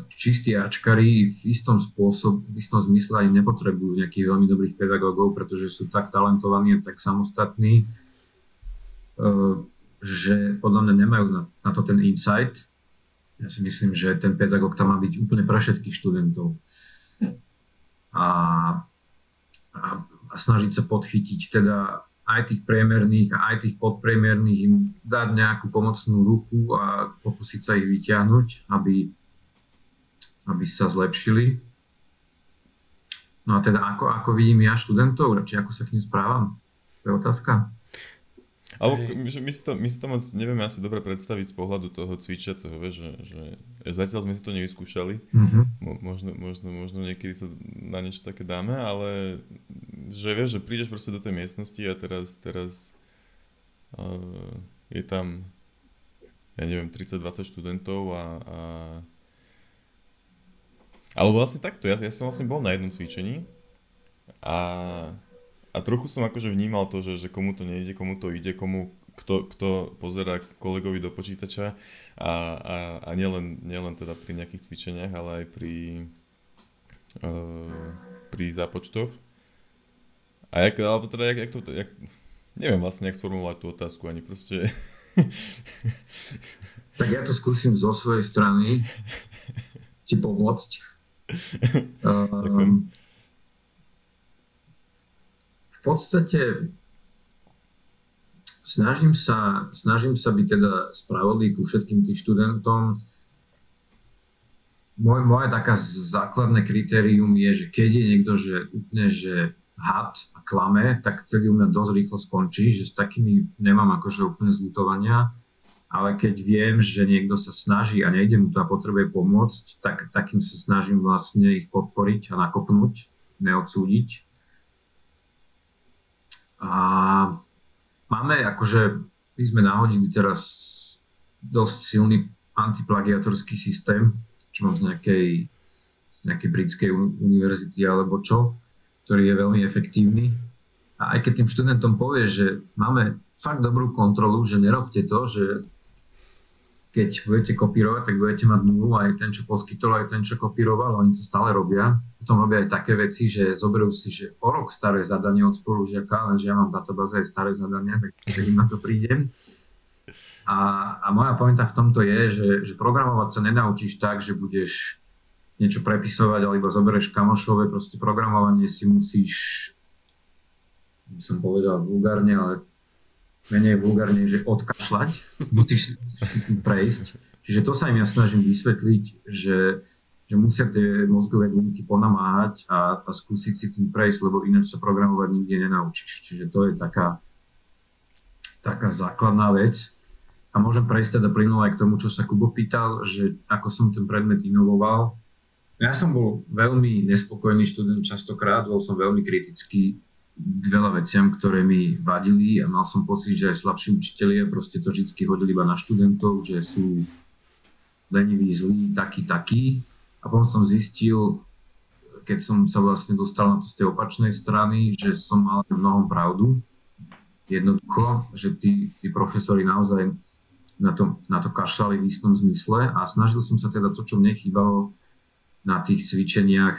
čistí Ačkari v istom spôsob, v istom zmysle ani nepotrebujú nejakých veľmi dobrých pedagógov, pretože sú tak talentovaní a tak samostatní, že podľa mňa nemajú na, na to ten insight. Ja si myslím, že ten pedagóg tam má byť úplne pre všetkých študentov. A, a, a snažiť sa podchytiť teda aj tých priemerných a aj tých podpriemerných im dať nejakú pomocnú ruku a pokúsiť sa ich vyťahnuť, aby aby sa zlepšili. No a teda ako, ako vidím ja študentov, či ako sa k ním správam? To je otázka. Ale že my, si to, my si to moc nevieme asi dobre predstaviť z pohľadu toho cvičiaceho, vieš, že, že zatiaľ sme si to nevyskúšali. Mm-hmm. Mo, možno, možno, možno niekedy sa na niečo také dáme, ale že vieš, že prídeš proste do tej miestnosti a teraz, teraz uh, je tam ja neviem, 30-20 študentov a, a alebo vlastne takto, ja, ja som vlastne bol na jednom cvičení a, a trochu som akože vnímal to, že, že komu to nejde, komu to ide, komu, kto, kto pozera kolegovi do počítača a, a, a nielen, nielen teda pri nejakých cvičeniach, ale aj pri, uh, pri zápočtoch. A jak, alebo teda, jak, jak to, jak, neviem vlastne, jak sformulovať tú otázku, ani proste... tak ja to skúsim zo svojej strany ti pomôcť. Um, v podstate snažím sa, snažím sa byť teda spravodlivý ku všetkým tým študentom. Moje, moje taká základné kritérium je, že keď je niekto, že úplne, že had a klame, tak celý u mňa dosť rýchlo skončí, že s takými nemám akože úplne zlutovania ale keď viem, že niekto sa snaží a nejde mu to a potrebuje pomôcť, tak takým sa snažím vlastne ich podporiť a nakopnúť, neodsúdiť. A máme akože, my sme nahodili teraz dosť silný antiplagiatorský systém, čo mám z nejakej, z nejakej britskej univerzity alebo čo, ktorý je veľmi efektívny. A aj keď tým študentom povie, že máme fakt dobrú kontrolu, že nerobte to, že keď budete kopírovať, tak budete mať nulu aj ten, čo poskytol, aj ten, čo kopíroval, oni to stále robia. Potom robia aj také veci, že zoberú si, že o rok staré zadanie od spolužiaka, lenže ja mám v databáze aj staré zadania, tak, tak im na to prídem. A, a moja pointa v tomto je, že, že programovať sa nenaučíš tak, že budeš niečo prepisovať, alebo zoberieš kamošové, proste programovanie si musíš, by som povedal vulgárne, ale menej vulgárne, že odkašľať, musíš, si tým prejsť. Čiže to sa im ja snažím vysvetliť, že, že musia tie mozgové bunky ponamáhať a, a skúsiť si tým prejsť, lebo ináč sa programovať nikde nenaučíš. Čiže to je taká, taká základná vec. A môžem prejsť teda plynulo aj k tomu, čo sa Kubo pýtal, že ako som ten predmet inovoval. Ja som bol veľmi nespokojný študent častokrát, bol som veľmi kritický k veľa veciam, ktoré mi vadili a mal som pocit, že aj slabší učitelia proste to vždy hodili iba na študentov, že sú leniví, zlí, taký, taký. A potom som zistil, keď som sa vlastne dostal na to z tej opačnej strany, že som mal mnohom pravdu. Jednoducho, že tí, tí profesori naozaj na to, na to kašľali v istom zmysle a snažil som sa teda to, čo mne chýbalo na tých cvičeniach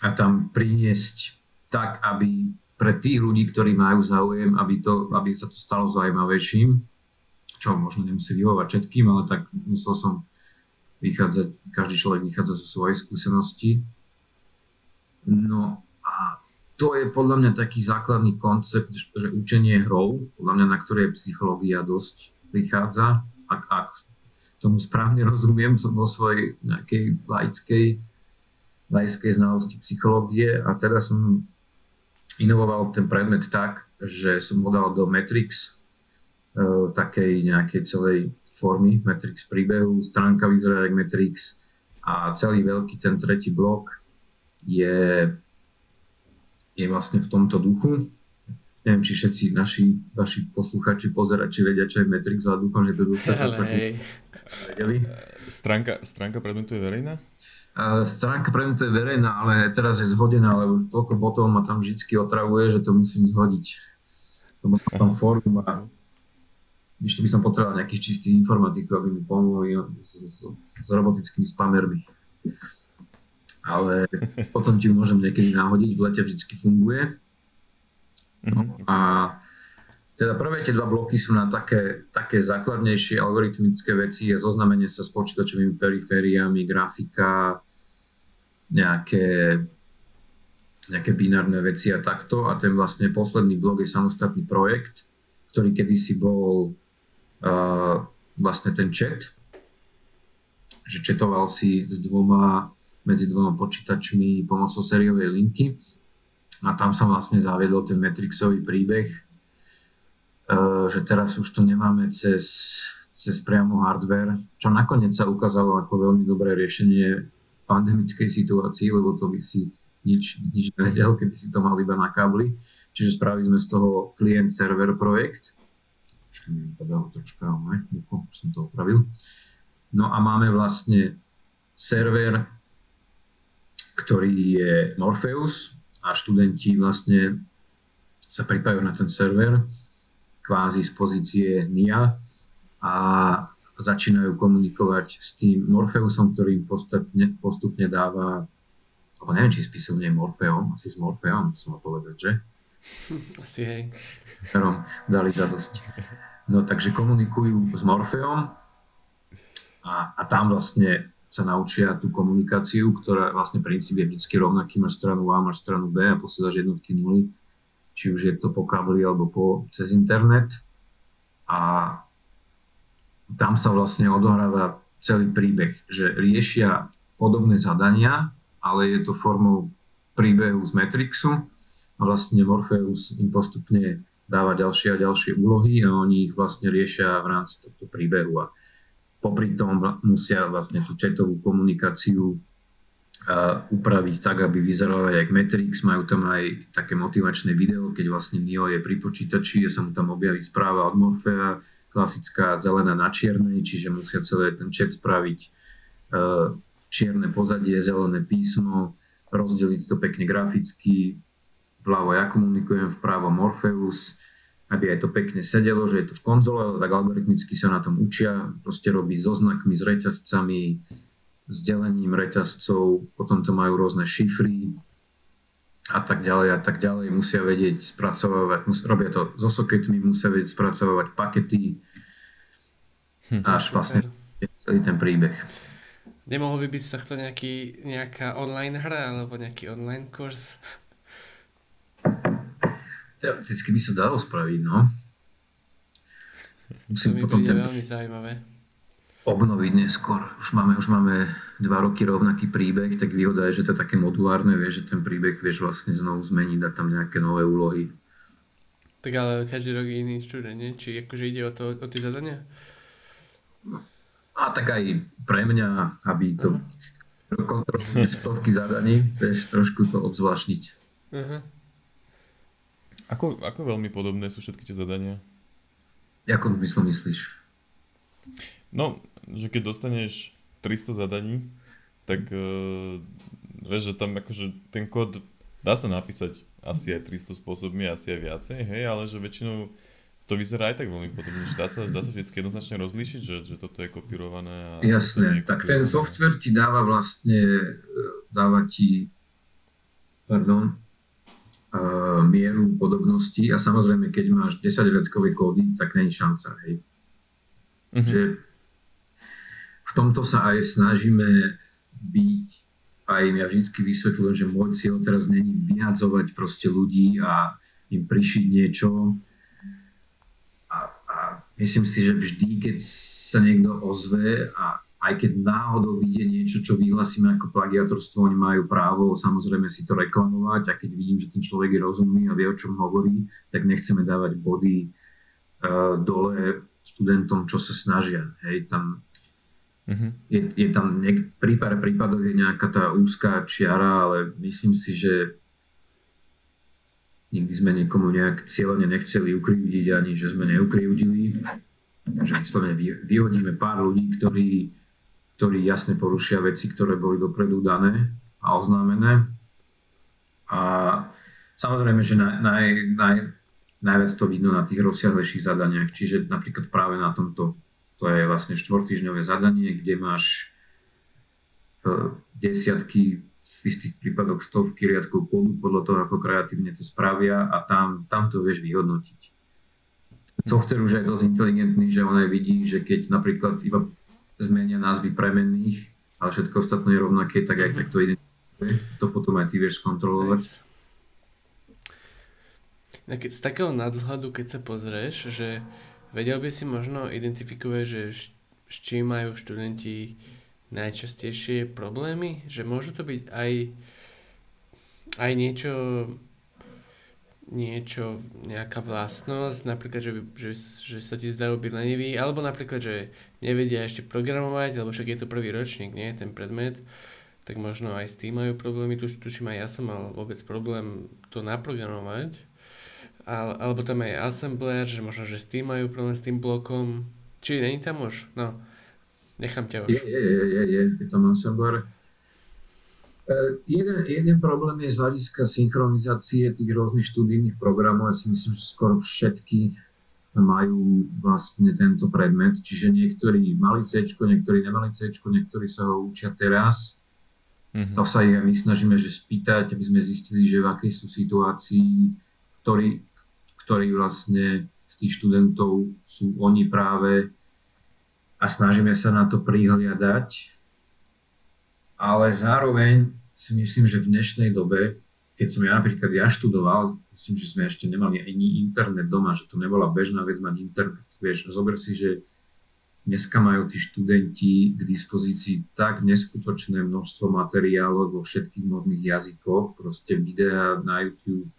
a tam priniesť tak, aby pre tých ľudí, ktorí majú záujem, aby, to, aby sa to stalo zaujímavejším, čo možno nemusí vyhovať všetkým, ale tak musel som vychádzať, každý človek vychádza zo svojej skúsenosti. No a to je podľa mňa taký základný koncept, že učenie hrou, podľa mňa na ktorej psychológia dosť prichádza, ak, ak tomu správne rozumiem som vo svojej nejakej laickej, laickej znalosti psychológie a teraz som inovoval ten predmet tak, že som ho dal do Matrix, e, takej nejakej celej formy Matrix príbehu, stránka vyzerá jak Matrix a celý veľký ten tretí blok je, je vlastne v tomto duchu. Neviem, či všetci naši, vaši posluchači, pozerači vedia, čo je Matrix, ale dúfam, že to dostatočne vedeli. Stránka, stránka predmetu je verejná? Stránka predmetu je verejná, ale teraz je zhodená, lebo toľko botov ma tam vždy otravuje, že to musím zhodiť. Lebo tam fórum a ešte by som potreboval nejakých čistých informatikov, aby mi pomohli s, s, s robotickými spamermi. Ale potom ti ju môžem niekedy nahodiť, v lete vždy funguje. No a teda prvé tie dva bloky sú na také, také základnejšie algoritmické veci, je zoznamenie sa s počítačovými perifériami, grafika, nejaké, nejaké binárne veci a takto. A ten vlastne posledný blok je samostatný projekt, ktorý kedysi bol uh, vlastne ten chat, že četoval si s dvoma, medzi dvoma počítačmi pomocou sériovej linky a tam sa vlastne zaviedol ten Matrixový príbeh, Eh, že teraz už to nemáme cez, cez priamo hardware, čo nakoniec sa ukázalo ako veľmi dobré riešenie pandemickej situácii, lebo to by si nič, nič nevedel, keby si to mal iba na kábli. Čiže spravili sme z toho klient-server projekt. Počkaj, mi vypadalo troška, ne? už som to opravil. No a máme vlastne server, ktorý je Morpheus a študenti vlastne sa pripájajú na ten server kvázi z pozície NIA a začínajú komunikovať s tým Morfeusom, ktorý im postupne, postupne dáva, alebo neviem, či spisovne Morfeom, asi s Morfeom, to som mal povedať, že? Asi hej. Ktorom dali zadosť. No takže komunikujú s Morfeom a, a tam vlastne sa naučia tú komunikáciu, ktorá vlastne princíp je vždy rovnaký, máš stranu A, máš stranu B a posiedaš jednotky nuly či už je to po kabli alebo po, cez internet. A tam sa vlastne odohráva celý príbeh, že riešia podobné zadania, ale je to formou príbehu z Matrixu a vlastne Morpheus im postupne dáva ďalšie a ďalšie úlohy a oni ich vlastne riešia v rámci tohto príbehu a popri tom musia vlastne tú četovú komunikáciu upraviť tak, aby vyzeralo aj Matrix. Majú tam aj také motivačné video, keď vlastne Neo je pri počítači a sa mu tam objaví správa od Morfea, klasická zelená na čiernej, čiže musia celé ten chat spraviť e, čierne pozadie, zelené písmo, rozdeliť to pekne graficky, vľavo ja komunikujem, vpravo Morpheus, aby aj to pekne sedelo, že je to v konzole, ale tak algoritmicky sa na tom učia, proste robí so znakmi, s reťazcami, s delením reťazcov, potom to majú rôzne šifry a tak ďalej a tak ďalej. Musia vedieť spracovávať, mus, robia to so soketmi, musia vedieť spracovávať pakety hm. až vlastne celý ten príbeh. Nemohol by byť z tohto nejaký, nejaká online hra alebo nejaký online kurz? Teoreticky by sa dalo spraviť, no. Musím to mi potom ten... veľmi zaujímavé obnoviť neskôr. Už máme, už máme dva roky rovnaký príbeh, tak výhoda je, že to je také modulárne, vieš, že ten príbeh vieš vlastne znovu zmeniť, dať tam nejaké nové úlohy. Tak ale každý rok je iný študent, nie? Či akože ide o, to, o tie zadania? A tak aj pre mňa, aby to uh-huh. kontrolovať stovky zadaní, vieš, trošku to obzvlášniť. Uh-huh. Ako, ako veľmi podobné sú všetky tie zadania? Ako myslíš? No, že keď dostaneš 300 zadaní, tak uh, vieš, že tam akože ten kód dá sa napísať asi aj 300 spôsobmi, asi aj viacej, hej, ale že väčšinou to vyzerá aj tak veľmi podobne, že dá sa, dá sa vždy jednoznačne rozlíšiť, že, že toto je kopírované. A Jasné, tak ten software ti dáva vlastne, dáva ti, pardon, uh, mieru podobnosti a samozrejme, keď máš 10-redkové kódy, tak není šanca, hej. Uh-huh. Že v tomto sa aj snažíme byť a im ja vždy vysvetľujem, že môj cieľ teraz není vyhadzovať proste ľudí a im prišiť niečo. A, a myslím si, že vždy, keď sa niekto ozve a aj keď náhodou vidie niečo, čo vyhlasíme ako plagiatorstvo, oni majú právo samozrejme si to reklamovať a keď vidím, že ten človek je rozumný a vie, o čom hovorí, tak nechceme dávať body uh, dole študentom, čo sa snažia. Hej, tam uh-huh. je, je tam niek- pri pár je nejaká tá úzká čiara, ale myslím si, že nikdy sme niekomu nejak cieľene nechceli ukrivdiť, ani že sme neukrivdili. Že vyslovene vyhodíme pár ľudí, ktorí ktorí jasne porušia veci, ktoré boli dopredu dané a oznámené. A samozrejme, že naj, naj, naj, najviac to vidno na tých rozsiahlejších zadaniach, čiže napríklad práve na tomto, to je vlastne štvortýžňové zadanie, kde máš e, desiatky, v istých prípadoch stovky riadkov kódu podľa toho, ako kreatívne to spravia a tam, tam to vieš vyhodnotiť. Software už je dosť inteligentný, že on aj vidí, že keď napríklad iba zmenia názvy premenných, ale všetko ostatné je rovnaké, tak aj mm-hmm. tak to identifikuje. To potom aj ty vieš skontrolovať. Nice. Keď z takého nadhľadu, keď sa pozrieš, že vedel by si možno identifikovať, že s čím majú študenti najčastejšie problémy? Že môžu to byť aj, aj niečo niečo, nejaká vlastnosť, napríklad, že, že, že sa ti zdajú byť leniví, alebo napríklad, že nevedia ešte programovať, alebo však je to prvý ročník, nie, ten predmet, tak možno aj s tým majú problémy, tu, tuším aj ja som mal vôbec problém to naprogramovať, ale, alebo tam aj assembler, že možno, že s tým majú problém, s tým blokom, či není tam už, no, nechám ťa už. Je, je, je, je, je, je tam assembler, E, jeden, jeden problém je z hľadiska synchronizácie tých rôznych študijných programov. Ja si myslím, že skoro všetky majú vlastne tento predmet. Čiže niektorí mali C, niektorí nemali C, niektorí sa ho učia teraz. Mm-hmm. To sa ich my snažíme že spýtať, aby sme zistili, že v akej sú situácii, ktorí, ktorí vlastne z tých študentov sú oni práve a snažíme sa na to prihliadať. Ale zároveň si myslím, že v dnešnej dobe, keď som ja napríklad ja študoval, myslím, že sme ešte nemali ani internet doma, že to nebola bežná vec mať internet. Vieš, zober si, že dneska majú tí študenti k dispozícii tak neskutočné množstvo materiálov vo všetkých možných jazykoch, proste videá na YouTube,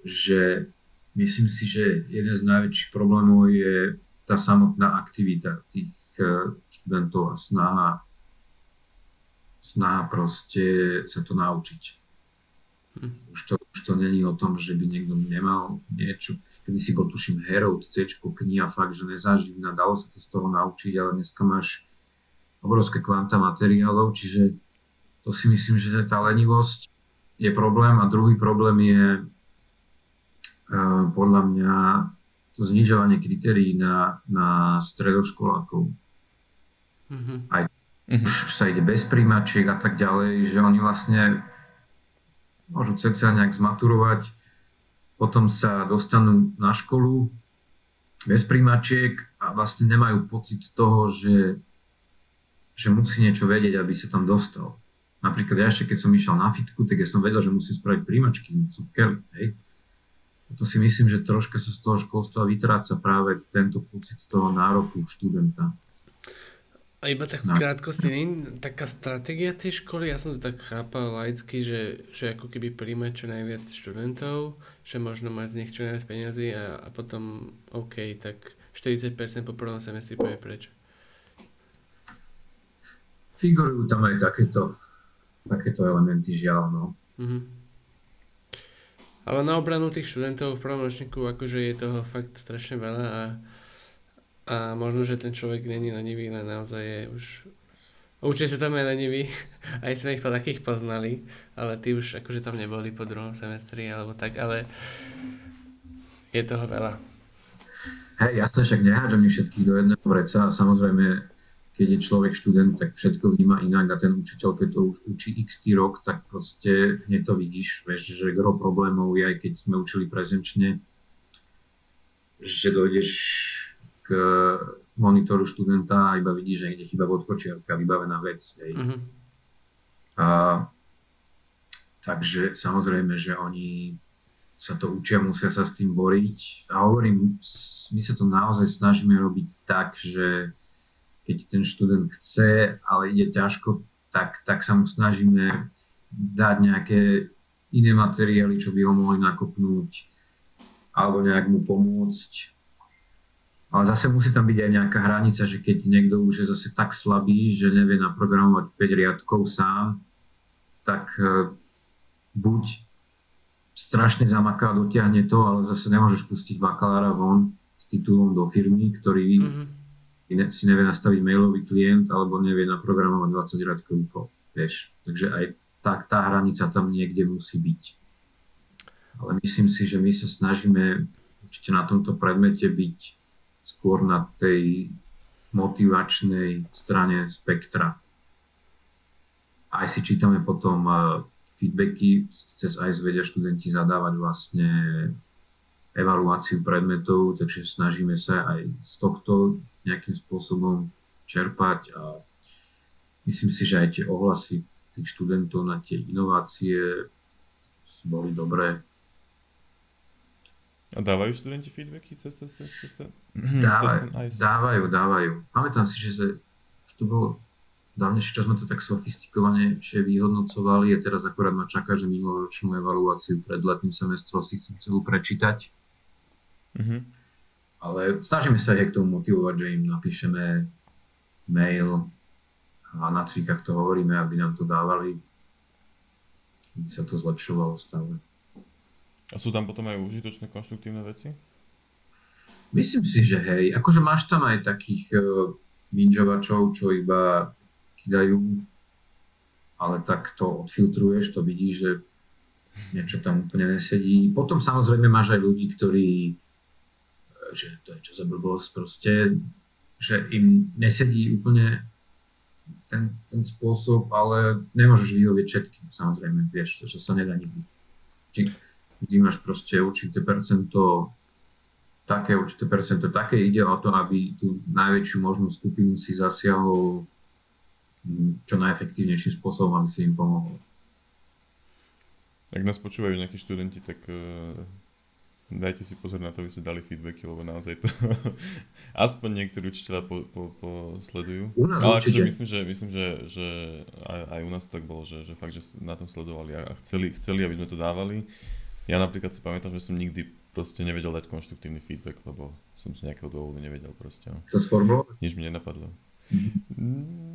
že myslím si, že jeden z najväčších problémov je tá samotná aktivita tých eh, študentov a snaha snaha proste sa to naučiť. Hm. Už to, už to není o tom, že by niekto nemal niečo, kedy si bol tuším Herod, C, kniha fakt, že nezaživná, dalo sa to z toho naučiť, ale dneska máš obrovské kvanta materiálov, čiže to si myslím, že tá lenivosť je problém a druhý problém je podľa mňa to znižovanie kritérií na, na stredoškolákov. Mm-hmm. Aj uh-huh. už sa ide bez príjmačiek a tak ďalej, že oni vlastne môžu cca nejak zmaturovať, potom sa dostanú na školu bez príjmačiek a vlastne nemajú pocit toho, že, že musí niečo vedieť, aby sa tam dostal. Napríklad ja ešte keď som išiel na fitku, tak ja som vedel, že musím spraviť príjmačky, som v keli, hej. To si myslím, že troška sa z toho školstva vytráca práve tento pocit toho nároku študenta. A iba tak v krátkosti, nie taká stratégia tej školy, ja som to tak chápal laicky, že, že ako keby príjmať čo najviac študentov, že možno mať z nich čo najviac peniazy a, a potom OK, tak 40% po prvom semestri povie preč. Figurujú tam aj takéto, takéto elementy, žiaľ, no. Mm-hmm. Ale na obranu tých študentov v prvom ročníku akože je toho fakt strašne veľa a a možno, že ten človek není lenivý, len naozaj je už... Určite sa tam je lenivý, aj sme ich takých poznali, ale tí už akože tam neboli po druhom semestri alebo tak, ale je toho veľa. Hej, jasne, však nehádžem ich všetkých do jedného vreca a samozrejme, keď je človek študent, tak všetko vníma inak a ten učiteľ, keď to už učí x rok, tak proste hneď to vidíš, vieš, že gro problémov je, aj keď sme učili prezenčne, že dojdeš k monitoru študenta a iba vidí, že ide chyba v odkočiarka, vybavená vec. Hej. Uh-huh. A, takže samozrejme, že oni sa to učia, musia sa s tým boriť. A hovorím, my sa to naozaj snažíme robiť tak, že keď ten študent chce, ale ide ťažko, tak, tak sa mu snažíme dať nejaké iné materiály, čo by ho mohli nakopnúť alebo nejak mu pomôcť. Ale zase musí tam byť aj nejaká hranica, že keď niekto už je zase tak slabý, že nevie naprogramovať 5 riadkov sám, tak e, buď strašne zamaká dotiahne to, ale zase nemôžeš pustiť bakalára von s titulom do firmy, ktorý mm-hmm. Si nevie nastaviť mailový klient alebo nevie naprogramovať 20 riadkový kód. Vieš. Takže aj tak tá hranica tam niekde musí byť. Ale myslím si, že my sa snažíme určite na tomto predmete byť skôr na tej motivačnej strane spektra. Aj si čítame potom eh, feedbacky, cez ICE vedia študenti zadávať vlastne evaluáciu predmetov, takže snažíme sa aj z tohto nejakým spôsobom čerpať a myslím si, že aj tie ohlasy tých študentov na tie inovácie boli dobré. A dávajú študenti feedbacky cez, cez, cez, cez, cez, dávajú, cez dávajú, dávajú. Pamätám si, že už to bolo dávnejšie čas sme to tak sofistikovane vyhodnocovali a teraz akorát ma čaká, že minuloročnú evaluáciu pred letným semestrom si chcem celú prečítať. Mm-hmm. Ale snažíme sa aj k tomu motivovať, že im napíšeme mail a na cvikách to hovoríme, aby nám to dávali, aby sa to zlepšovalo stále. A sú tam potom aj užitočné konštruktívne veci? Myslím si, že hej. Akože máš tam aj takých uh, čo iba dajú, ale tak to odfiltruješ, to vidíš, že niečo tam úplne nesedí. Potom samozrejme máš aj ľudí, ktorí, že to je čo za blbosť proste, že im nesedí úplne ten, ten spôsob, ale nemôžeš vyhovieť všetkým, samozrejme, vieš, to, čo sa nedá nikdy. Či, vždy máš proste určité percento také, určité percento také, ide o to, aby tú najväčšiu možnú skupinu si zasiahol čo najefektívnejším spôsobom, aby si im pomohol. Ak nás počúvajú nejakí študenti, tak uh, dajte si pozor na to, aby ste dali feedbacky, lebo naozaj to aspoň niektorí učiteľa po, po, po sledujú. U nás Ale akože myslím, že, myslím, že, že aj, aj u nás to tak bolo, že, že fakt, že na tom sledovali a chceli, chceli, aby sme to dávali. Ja napríklad si pamätám, že som nikdy proste nevedel dať konštruktívny feedback, lebo som z nejakého dôvodu nevedel proste. To sformulovať? Nič mi nenapadlo.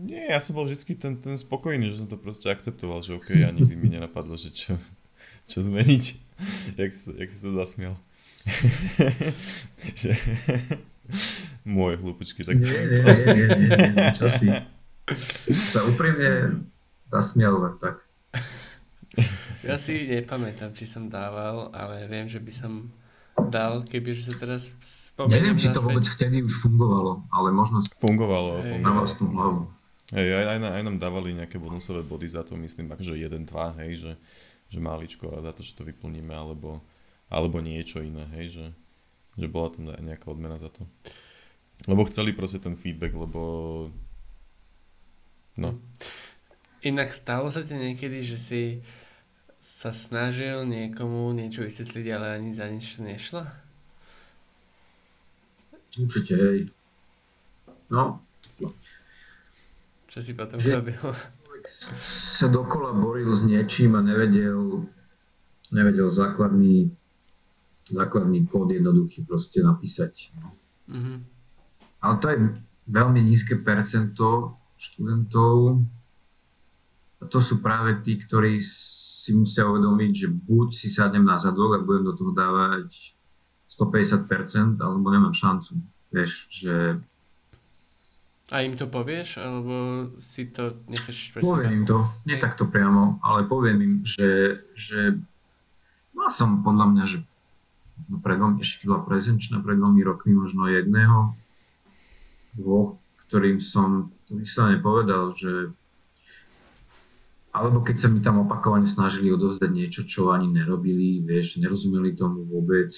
Nie, ja som bol vždy ten, ten spokojný, že som to proste akceptoval, že OK, a nikdy mi nenapadlo, že čo, čo zmeniť, jak, jak si sa zasmiel. Že... Moje hlúpičky, tak nie, nie, nie, nie, nie, čo si. Sa úprimne zasmiel len tak. Ja si nepamätám, či som dával, ale viem, že by som dal, keby že sa teraz spomeniem Neviem, či to vôbec vtedy už fungovalo, ale možno... Fungovalo, hey. fungovalo. Na hlavu. Hej, aj, aj, aj, nám dávali nejaké bonusové body za to, myslím, že 1-2, hej, že, že máličko a za to, že to vyplníme, alebo, alebo niečo iné, hej, že, že bola tam nejaká odmena za to. Lebo chceli proste ten feedback, lebo... No. Inak stalo sa ti niekedy, že si sa snažil niekomu niečo vysvetliť, ale ani za nič nešlo? Určite, hej. No. Čo si potom že robil? sa dokola boril s niečím a nevedel, nevedel základný, základný kód jednoduchý proste napísať. Mm-hmm. Ale to je veľmi nízke percento študentov. A to sú práve tí, ktorí si musia uvedomiť, že buď si sadnem na zadok a budem do toho dávať 150%, alebo nemám šancu. Vieš, že... A im to povieš, alebo si to necháš pre Poviem im to, nie takto priamo, ale poviem im, že, že mal som podľa mňa, že možno pred dvomi, ešte bola prezenčná pred dvomi rokmi, možno jedného, dvoch, ktorým som to vyslovene povedal, že alebo keď sa mi tam opakovane snažili odovzdať niečo, čo ani nerobili, vieš, nerozumeli tomu vôbec,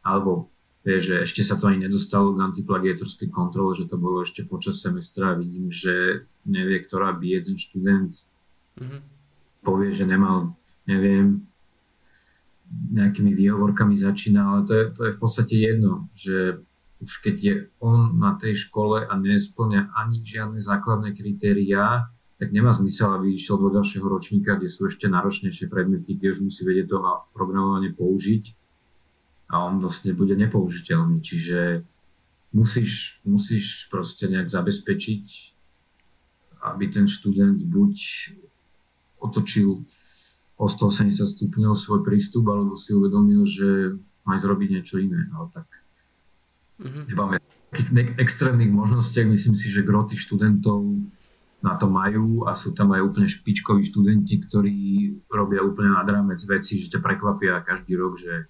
alebo vieš, že ešte sa to ani nedostalo k antiplagiatorskej kontrole, že to bolo ešte počas semestra a vidím, že nevie, ktorá by jeden študent, mm-hmm. povie, že nemal, neviem, nejakými výhovorkami začína, ale to je, to je v podstate jedno, že už keď je on na tej škole a nesplňa ani žiadne základné kritériá, tak nemá zmysel, aby išiel do ďalšieho ročníka, kde sú ešte náročnejšie predmety, kde už musí vedieť to programovanie použiť a on vlastne bude nepoužiteľný. Čiže musíš, musíš proste nejak zabezpečiť, aby ten študent buď otočil o 180 stupňov svoj prístup, alebo si uvedomil, že má zrobiť niečo iné. Ale tak mm-hmm. nemáme takých ne- extrémnych možnostiach. Myslím si, že groty študentov na to majú a sú tam aj úplne špičkoví študenti, ktorí robia úplne nad rámec veci, že ťa prekvapia každý rok, že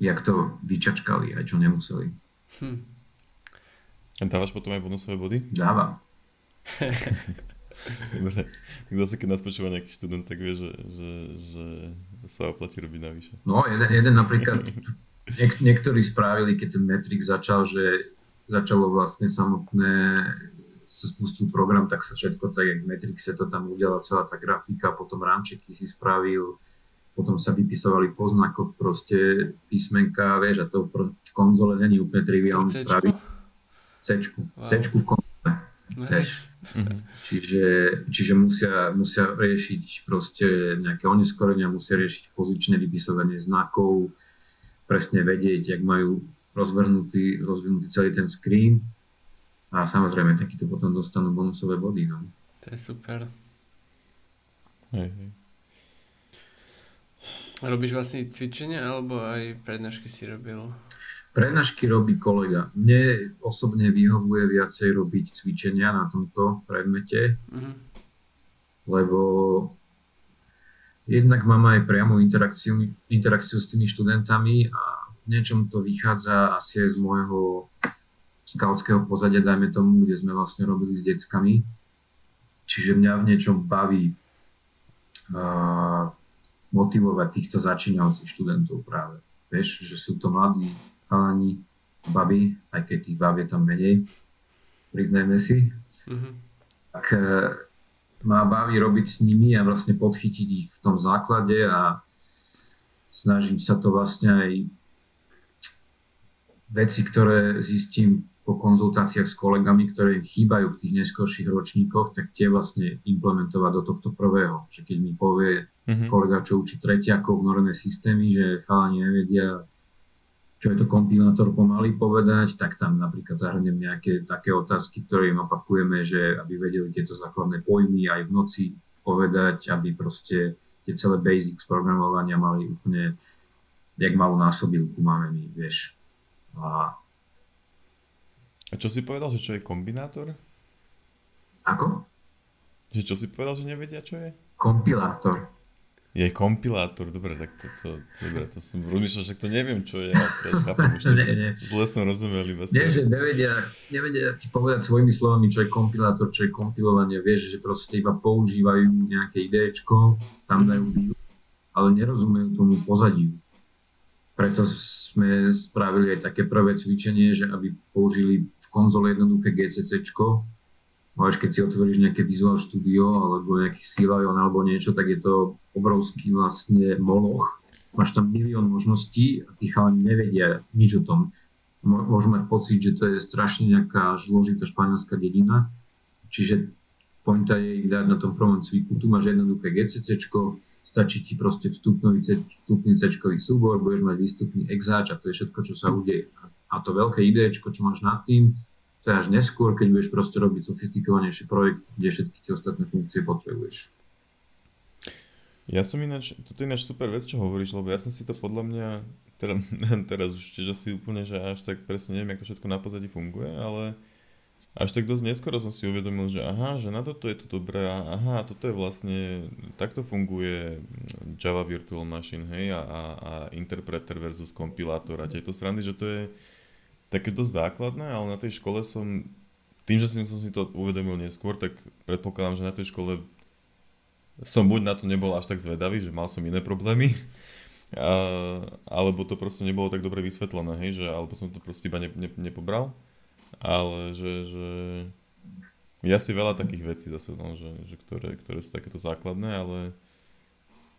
jak to vyčačkali, aj čo nemuseli. Hm. A dávaš potom aj bonusové body? Dávam. Dobre, tak zase keď nás počúva nejaký študent, tak vie, že, že, že sa oplatí robiť navyše. No, jeden, jeden napríklad, niek- niektorí spravili, keď ten Metrix začal, že začalo vlastne samotné, sa spustil program, tak sa všetko tak, jak v Matrixe to tam udiala celá tá grafika, potom rámčeky si spravil, potom sa vypisovali poznakov proste písmenka, vieš, a to v konzole není úplne triviálne spraviť. C-čku. Wow. C-čku v konzole. Nice. Mm-hmm. Čiže, čiže musia, musia riešiť proste nejaké oneskorenia, musia riešiť pozičné vypisovanie znakov, presne vedieť, jak majú rozvrhnutý, rozvinutý celý ten screen a samozrejme takýto potom dostanú bonusové body. No. To je super. Hej, hej. Robíš vlastne cvičenia alebo aj prednášky si robil? Prednášky robí kolega. Mne osobne vyhovuje viacej robiť cvičenia na tomto predmete, mm-hmm. lebo jednak mám aj priamo interakciu, interakciu s tými študentami a v niečom to vychádza asi aj z môjho skautského pozadia, dajme tomu, kde sme vlastne robili s deckami. Čiže mňa v niečom baví uh, motivovať týchto začínajúcich študentov práve. Vieš, že sú to mladí chalani, baby, aj keď tých bab je tam menej, priznajme si, mm-hmm. tak e, má baví robiť s nimi a vlastne podchytiť ich v tom základe a snažiť sa to vlastne aj veci, ktoré zistím po konzultáciách s kolegami, ktoré im chýbajú v tých neskorších ročníkoch, tak tie vlastne implementovať do tohto prvého. Že keď mi povie mm-hmm. kolega, čo učí tretiakov vnorené systémy, že chalani nevedia čo je to kompilátor pomaly povedať, tak tam napríklad zahrnem nejaké také otázky, ktoré im opakujeme, že aby vedeli tieto základné pojmy aj v noci povedať, aby proste tie celé basics programovania mali úplne, jak malú násobilku máme my, vieš. A... A čo si povedal, že čo je kombinátor? Ako? Že čo si povedal, že nevedia, čo je? Kompilátor. Je kompilátor, dobre, tak to, to, dobre, to som rozmýšľal, že to neviem, čo je, ale teraz chápem, už nie, nie. zle som rozumel iba Nie, že nevedia, nevedia ti povedať svojimi slovami, čo je kompilátor, čo je kompilovanie, vieš, že proste iba používajú nejaké idečko, tam mhm. dajú výuč, ale nerozumejú tomu pozadiu. Preto sme spravili aj také prvé cvičenie, že aby použili v konzole jednoduché GCCčko, Máš, keď si otvoríš nejaké Visual Studio alebo nejaký Silion alebo niečo, tak je to obrovský vlastne moloch. Máš tam milión možností a tí chalani nevedia nič o tom. Môžu mať pocit, že to je strašne nejaká zložitá španielská dedina. Čiže pointa je ich dať na tom prvom cviku. Tu máš jednoduché GCC, stačí ti proste vstupný, vstupný C súbor, budeš mať výstupný exáč a to je všetko, čo sa udeje. A to veľké ID, čo máš nad tým, to je až neskôr, keď budeš proste robiť sofistikovanejší projekt, kde všetky tie ostatné funkcie potrebuješ. Ja som ináč, toto je ináč super vec, čo hovoríš, lebo ja som si to podľa mňa, teda, teraz už tiež asi úplne, že až tak presne neviem, ako to všetko na pozadí funguje, ale až tak dosť neskoro som si uvedomil, že aha, že na toto je to dobré, aha, toto je vlastne, takto funguje Java Virtual Machine, hej, a, a, a interpreter versus kompilátor a tieto srandy, že to je, také dosť základné, ale na tej škole som, tým, že som si to uvedomil neskôr, tak predpokladám, že na tej škole som buď na to nebol až tak zvedavý, že mal som iné problémy, a, alebo to proste nebolo tak dobre vysvetlené, hej, že, alebo som to proste iba ne, ne, nepobral, ale že, že Ja si veľa takých vecí zase, no, že, že ktoré, ktoré sú takéto základné, ale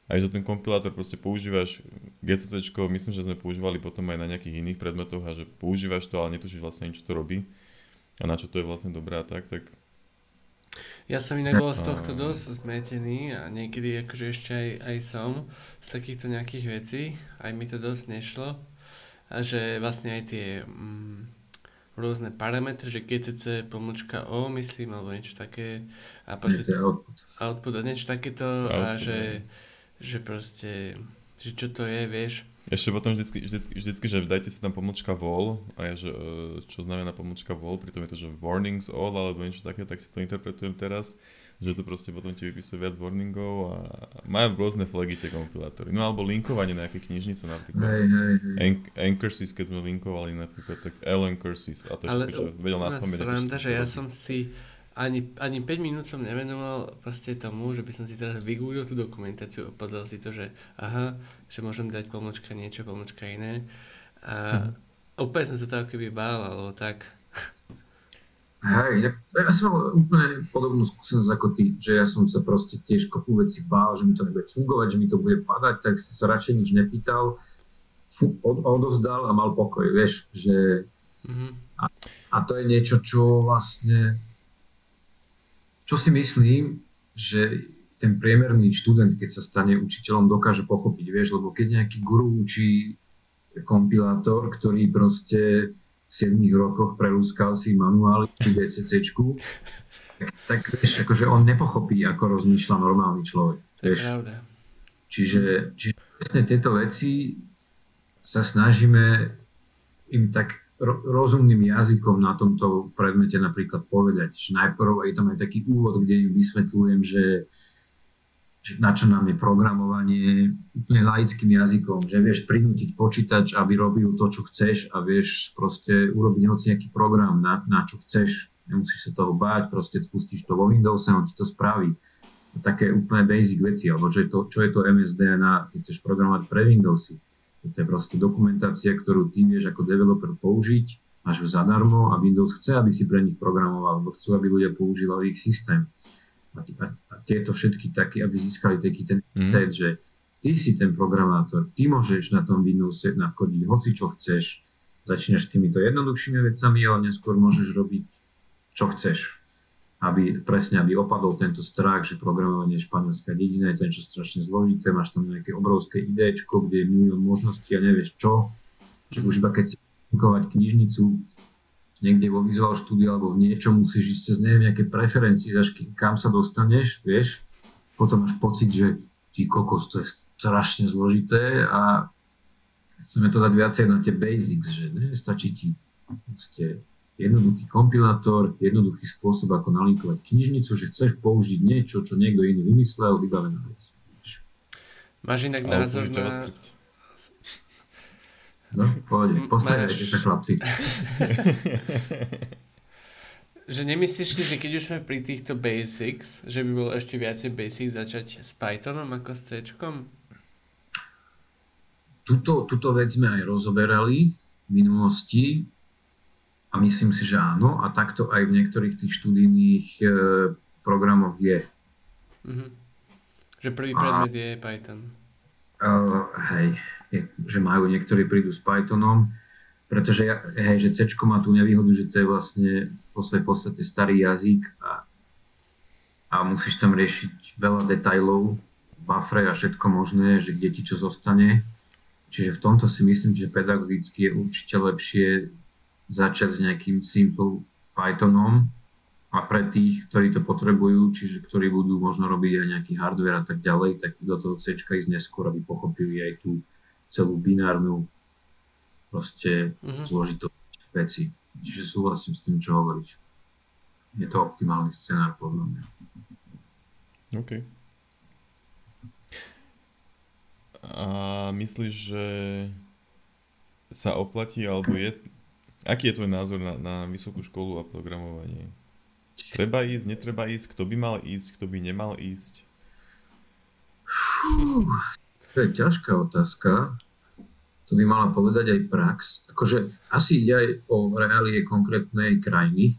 aj že ten kompilátor proste používaš GCC, myslím, že sme používali potom aj na nejakých iných predmetoch a že používaš to, ale netušíš vlastne čo to robí a na čo to je vlastne dobré a tak, tak ja som inak bol z tohto dosť zmetený a niekedy akože ešte aj, aj som z takýchto nejakých vecí, aj mi to dosť nešlo. A že vlastne aj tie mm, rôzne parametre, že GTC pomlčka O, myslím, alebo niečo také. A proste output. output a niečo takéto. Output, a že, že proste, že čo to je, vieš, ešte potom vždycky, vždycky, vždycky, že dajte si tam pomlčka vol, a ja, že, e, čo znamená pomlčka vol, pritom je to, že warnings all, alebo niečo také, tak si to interpretujem teraz, že to proste potom ti vypisuje viac warningov a majú rôzne flagy tie kompilátory. No alebo linkovanie na nejaké knižnice napríklad. Hej, hej, hej. Anchorsis, keď sme linkovali napríklad, tak L Anchorsis, a to je všetko, vedel nás pamäť. Sranda, že ja som si ani, ani 5 minút som nevenoval proste tomu, že by som si teraz vygooglil tú dokumentáciu a pozrel si to, že aha, že môžem dať pomočka niečo, pomočka iné. A hm. úplne som sa to keby bál, alebo tak. Hej, ja, ja som mal úplne podobnú skúsenosť ako ty, že ja som sa proste tiež kopu veci bál, že mi to nebude fungovať, že mi to bude padať, tak som sa radšej nič nepýtal, od, odovzdal a mal pokoj, vieš, že mm-hmm. a, a to je niečo, čo vlastne čo si myslím, že ten priemerný študent, keď sa stane učiteľom, dokáže pochopiť, vieš, lebo keď nejaký guru učí kompilátor, ktorý proste v 7 rokoch prelúskal si manuály BCC, tak, tak vieš, akože on nepochopí, ako rozmýšľa normálny človek. Vieš. Čiže, čiže vlastne tieto veci sa snažíme im tak rozumným jazykom na tomto predmete napríklad povedať. Že najprv je tam aj taký úvod, kde im vysvetľujem, že, že na čo nám je programovanie úplne laickým jazykom, že vieš prinútiť počítač, aby robil to, čo chceš a vieš proste urobiť hoci nejaký program, na, na čo chceš. Nemusíš sa toho báť, proste spustíš to vo Windowse a on ti to spraví. Také úplne basic veci, alebo čo je to, čo je to MSDNA, keď chceš programovať pre Windowsy to je proste dokumentácia, ktorú ty vieš ako developer použiť, máš ju zadarmo a Windows chce, aby si pre nich programoval, lebo chcú, aby ľudia používali ich systém. A, a, a tieto všetky také, aby získali taký ten mm. set, že ty si ten programátor, ty môžeš na tom Windowse nakodiť hoci čo chceš, začínaš týmito jednoduchšími vecami, ale neskôr môžeš robiť čo chceš aby presne, aby opadol tento strach, že programovanie je španielská dedina, je to niečo strašne zložité, máš tam nejaké obrovské idečko, kde je milión možností a nevieš čo, že už iba keď si knižnicu niekde vo Visual Studio alebo v niečom, musíš ísť cez neviem, nejaké preferencie, až kam sa dostaneš, vieš, potom máš pocit, že ty kokos, to je strašne zložité a chceme to dať viacej na tie basics, že nestačí ti jednoduchý kompilátor, jednoduchý spôsob, ako nalinkovať knižnicu, že chceš použiť niečo, čo niekto iný vymyslel, vybavená vec. Máš inak názor na... No, pohode, postarajte Máš... sa chlapci. že nemyslíš si, že keď už sme pri týchto basics, že by bolo ešte viacej basics začať s Pythonom ako s C? Tuto, tuto vec sme aj rozoberali v minulosti a myslím si, že áno. A takto aj v niektorých tých študijných e, programoch je. Mm-hmm. Že prvý predmet a, je Python. Uh, hej, je, že majú, niektorí prídu s Pythonom, pretože hej, že C má tú nevýhodu, že to je vlastne po svojej podstate starý jazyk a, a musíš tam riešiť veľa detajlov, buffre a všetko možné, že kde ti čo zostane. Čiže v tomto si myslím, že pedagogicky je určite lepšie začať s nejakým simple Pythonom a pre tých, ktorí to potrebujú, čiže ktorí budú možno robiť aj nejaký hardware a tak ďalej, tak do toho C ísť neskôr, aby pochopili aj tú celú binárnu proste mm-hmm. zložitosť veci. Čiže súhlasím s tým, čo hovoríš. Je to optimálny scenár podľa mňa. OK. A myslíš, že sa oplatí, alebo je Aký je tvoj názor na, na vysokú školu a programovanie? Treba ísť, netreba ísť? Kto by mal ísť, kto by nemal ísť? Fú, to je ťažká otázka. To by mala povedať aj prax. Akože asi ide aj o reálie konkrétnej krajiny.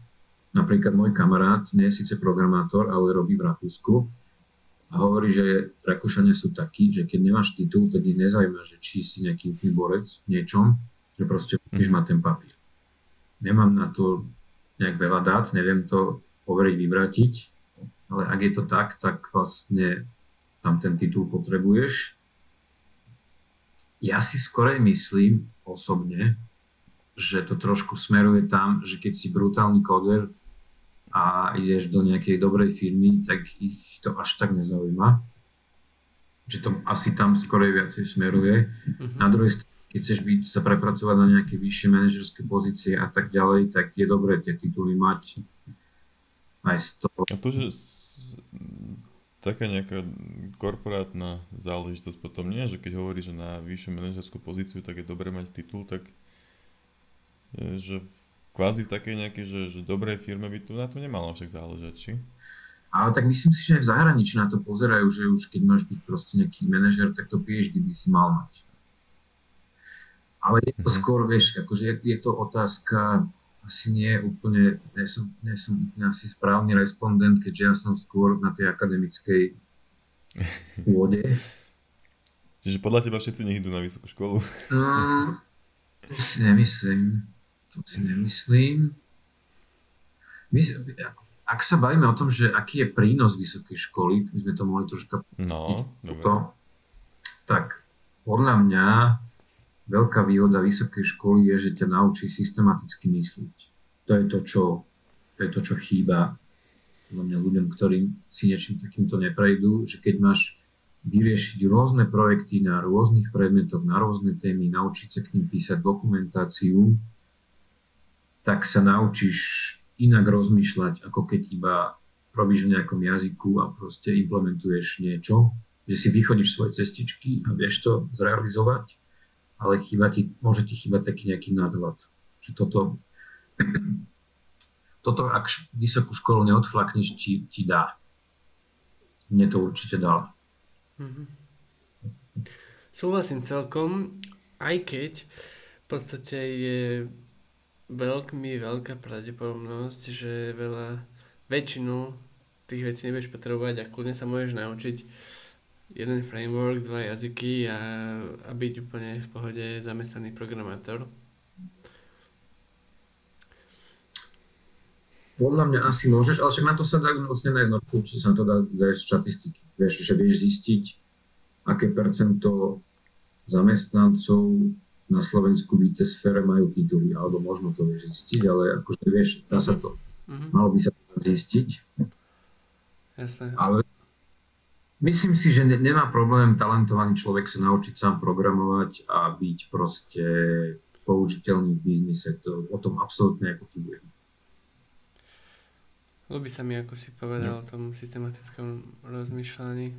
napríklad môj kamarát nie je síce programátor, ale robí v Rakúsku a hovorí, že Rakúšania sú takí, že keď nemáš titul, tak ich nezaujíma, že či si nejaký úplný borec v niečom, že proste musíš mať ten papír. Nemám na to nejak veľa dát, neviem to overiť, vyvrátiť, ale ak je to tak, tak vlastne tam ten titul potrebuješ. Ja si skorej myslím osobne, že to trošku smeruje tam, že keď si brutálny koder a ideš do nejakej dobrej firmy, tak ich to až tak nezaujíma. Že to asi tam skorej viacej smeruje. Uh-huh. Na druhej strane, keď chceš byť, sa prepracovať na nejaké vyššie manažerské pozície a tak ďalej, tak je dobré tie tituly mať aj z toho. A to, že taká nejaká korporátna záležitosť potom nie, že keď hovorí, že na vyššiu manažerskú pozíciu, tak je dobré mať titul, tak že kvázi v takej nejakej, že, že dobrej firme by tu na to nemalo však záležať, či? Ale tak myslím si, že aj v zahraničí na to pozerajú, že už keď máš byť proste nejaký manažer, tak to PhD by si mal mať. Ale je to mm-hmm. skôr, vieš, akože je, je to otázka, asi nie úplne, nie som, nie som úplne asi správny respondent, keďže ja som skôr na tej akademickej pôde. Čiže podľa teba všetci nech idú na vysokú školu? To si nemyslím. To si nemyslím. Myslím, ak sa bavíme o tom, že aký je prínos vysokej školy, my sme to mohli troška... No, to, tak podľa mňa veľká výhoda vysokej školy je, že ťa naučí systematicky myslieť. To je to, čo, to je to, čo chýba podľa mňa ľuďom, ktorí si niečím takýmto neprejdú, že keď máš vyriešiť rôzne projekty na rôznych predmetoch, na rôzne témy, naučiť sa k ním písať dokumentáciu, tak sa naučíš inak rozmýšľať, ako keď iba robíš v nejakom jazyku a proste implementuješ niečo, že si vychodíš svoje cestičky a vieš to zrealizovať ale chýba ti, môže ti chýbať taký nejaký nadhľad. Že toto, toto ak vysokú školu neodflakneš, ti, ti dá. Mne to určite dala. Mm-hmm. Súhlasím celkom, aj keď v podstate je veľmi veľká pravdepodobnosť, že veľa, väčšinu tých vecí nebudeš potrebovať a kľudne sa môžeš naučiť jeden framework, dva jazyky a, a byť úplne v pohode zamestnaný programátor? Podľa mňa asi môžeš, ale však na to sa dá vlastne nájsť, no určite sa na to dá nájsť štatistiky. Vieš, že vieš zistiť, aké percento zamestnancov na Slovensku v IT sfére majú tituly, alebo možno to vieš zistiť, ale akože vieš, dá sa to. Mm-hmm. Malo by sa to zistiť. Jasné. Ale Myslím si, že ne, nemá problém talentovaný človek sa naučiť sám programovať a byť proste použiteľný v biznise. To, o tom absolútne nepochybujem. Ľubí sa mi, ako si povedal, o tom systematickom rozmýšľaní.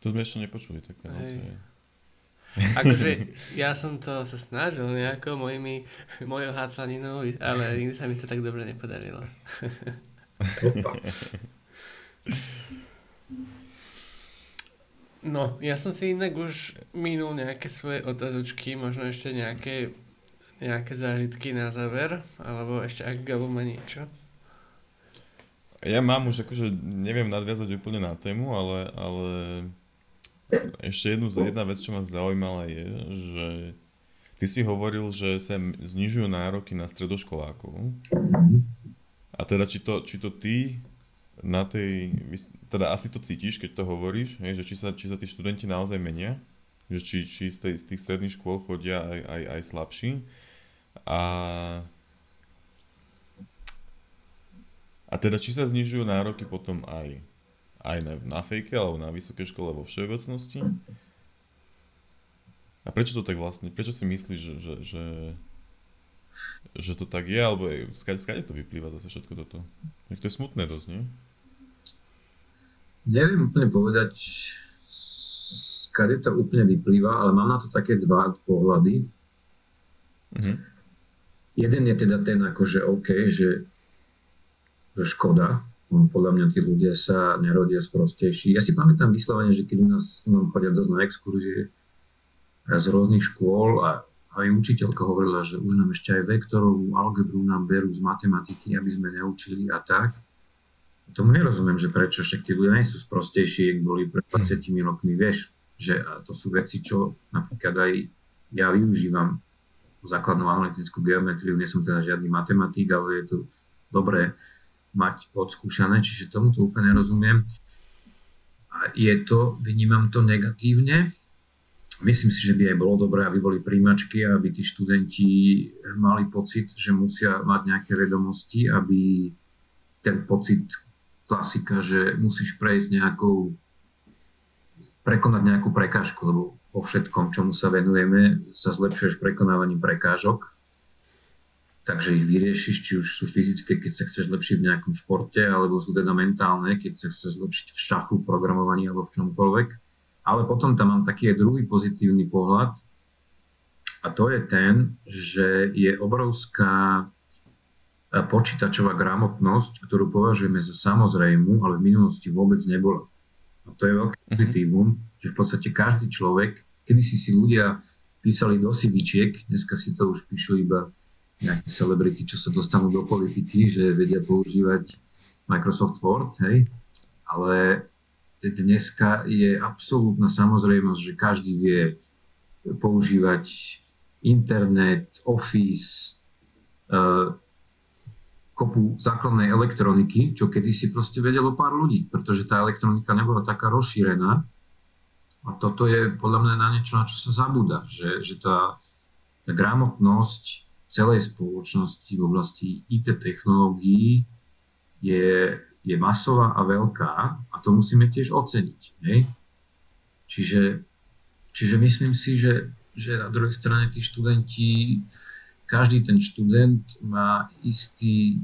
To sme ešte nepočuli také. No, to je... Akože ja som to sa snažil nejako mojimi, mojou hátlaninou, ale nikdy sa mi to tak dobre nepodarilo. No, ja som si inak už minul nejaké svoje otázočky, možno ešte nejaké, nejaké zážitky na záver, alebo ešte ak Gabo má niečo. Ja mám už akože, neviem nadviazať úplne na tému, ale, ale ešte jednu, jedna vec, čo ma zaujímala je, že ty si hovoril, že sa znižujú nároky na stredoškolákov. A teda či to, či to ty na tej, teda asi to cítiš, keď to hovoríš, hej, že či sa, či sa tí študenti naozaj menia, že či, či z, tej, z tých stredných škôl chodia aj, aj, aj slabší. A, a teda či sa znižujú nároky potom aj, aj na, na fejke alebo na vysoké škole vo všeobecnosti. A prečo to tak vlastne, prečo si myslíš, že, že, že, že to tak je, alebo skade, to vyplýva zase všetko toto? to je smutné dosť, nie? Neviem úplne povedať, skade to úplne vyplýva, ale mám na to také dva pohľady. Mm-hmm. Jeden je teda ten akože OK, že, že škoda, podľa mňa tí ľudia sa nerodia sprostejší. Ja si pamätám vyslovene, že keď u nás nám chodia dosť na exkurzie z rôznych škôl a aj učiteľka hovorila, že už nám ešte aj vektorovú algebru nám berú z matematiky, aby sme neučili a tak. Tomu nerozumiem, že prečo, však tí ľudia nie sú sprostejší, ak boli pred 20 hm. rokmi, vieš, že to sú veci, čo napríklad aj ja využívam základnú analytickú geometriu, nie som teda žiadny matematik, ale je to dobré mať odskúšané, čiže tomu to úplne nerozumiem. A je to, vnímam to negatívne, Myslím si, že by aj bolo dobré, aby boli príjmačky aby tí študenti mali pocit, že musia mať nejaké vedomosti, aby ten pocit klasika, že musíš prejsť nejakou, prekonať nejakú prekážku, lebo vo všetkom, čomu sa venujeme, sa zlepšuješ prekonávaním prekážok, takže ich vyriešiš, či už sú fyzické, keď sa chceš zlepšiť v nejakom športe, alebo sú teda mentálne, keď sa chceš zlepšiť v šachu, programovaní alebo v čomkoľvek. Ale potom tam mám taký druhý pozitívny pohľad a to je ten, že je obrovská počítačová gramotnosť, ktorú považujeme za samozrejmu, ale v minulosti vôbec nebola. A to je veľké mhm. pozitívum, že v podstate každý človek, kedy si si ľudia písali do CVčiek, dneska si to už píšu iba nejaké celebrity, čo sa dostanú do politiky, že vedia používať Microsoft Word, hej, ale dneska je absolútna samozrejmosť, že každý vie používať internet, office, uh, kopu základnej elektroniky, čo kedysi proste vedelo pár ľudí, pretože tá elektronika nebola taká rozšírená. A toto je podľa mňa na niečo, na čo sa zabúda, že, že tá, tá gramotnosť celej spoločnosti v oblasti IT technológií je je masová a veľká a to musíme tiež oceniť. Hej? Čiže, čiže myslím si, že, že na druhej strane tí študenti, každý ten študent má istý,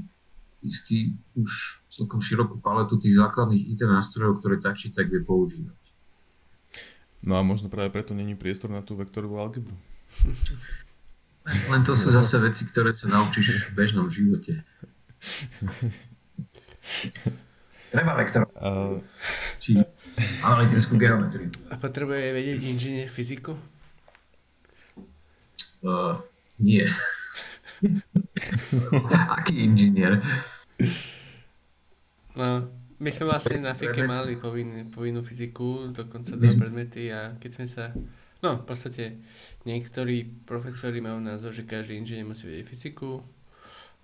istý už celkom širokú paletu tých základných IT nástrojov, ktoré tak či tak vie používať. No a možno práve preto není priestor na tú vektorovú algebru. Len to sú zase veci, ktoré sa naučíš v bežnom živote. Treba vektor. Uh... Či analytickú geometriu. A potrebuje vedieť inžinier fyziku? Uh, nie. Aký inžinier? No, my sme vlastne na FIKE mali povinnú, povinnú fyziku, dokonca dva predmety a keď sme sa... No, v podstate niektorí profesori majú názor, že každý inžinier musí vedieť fyziku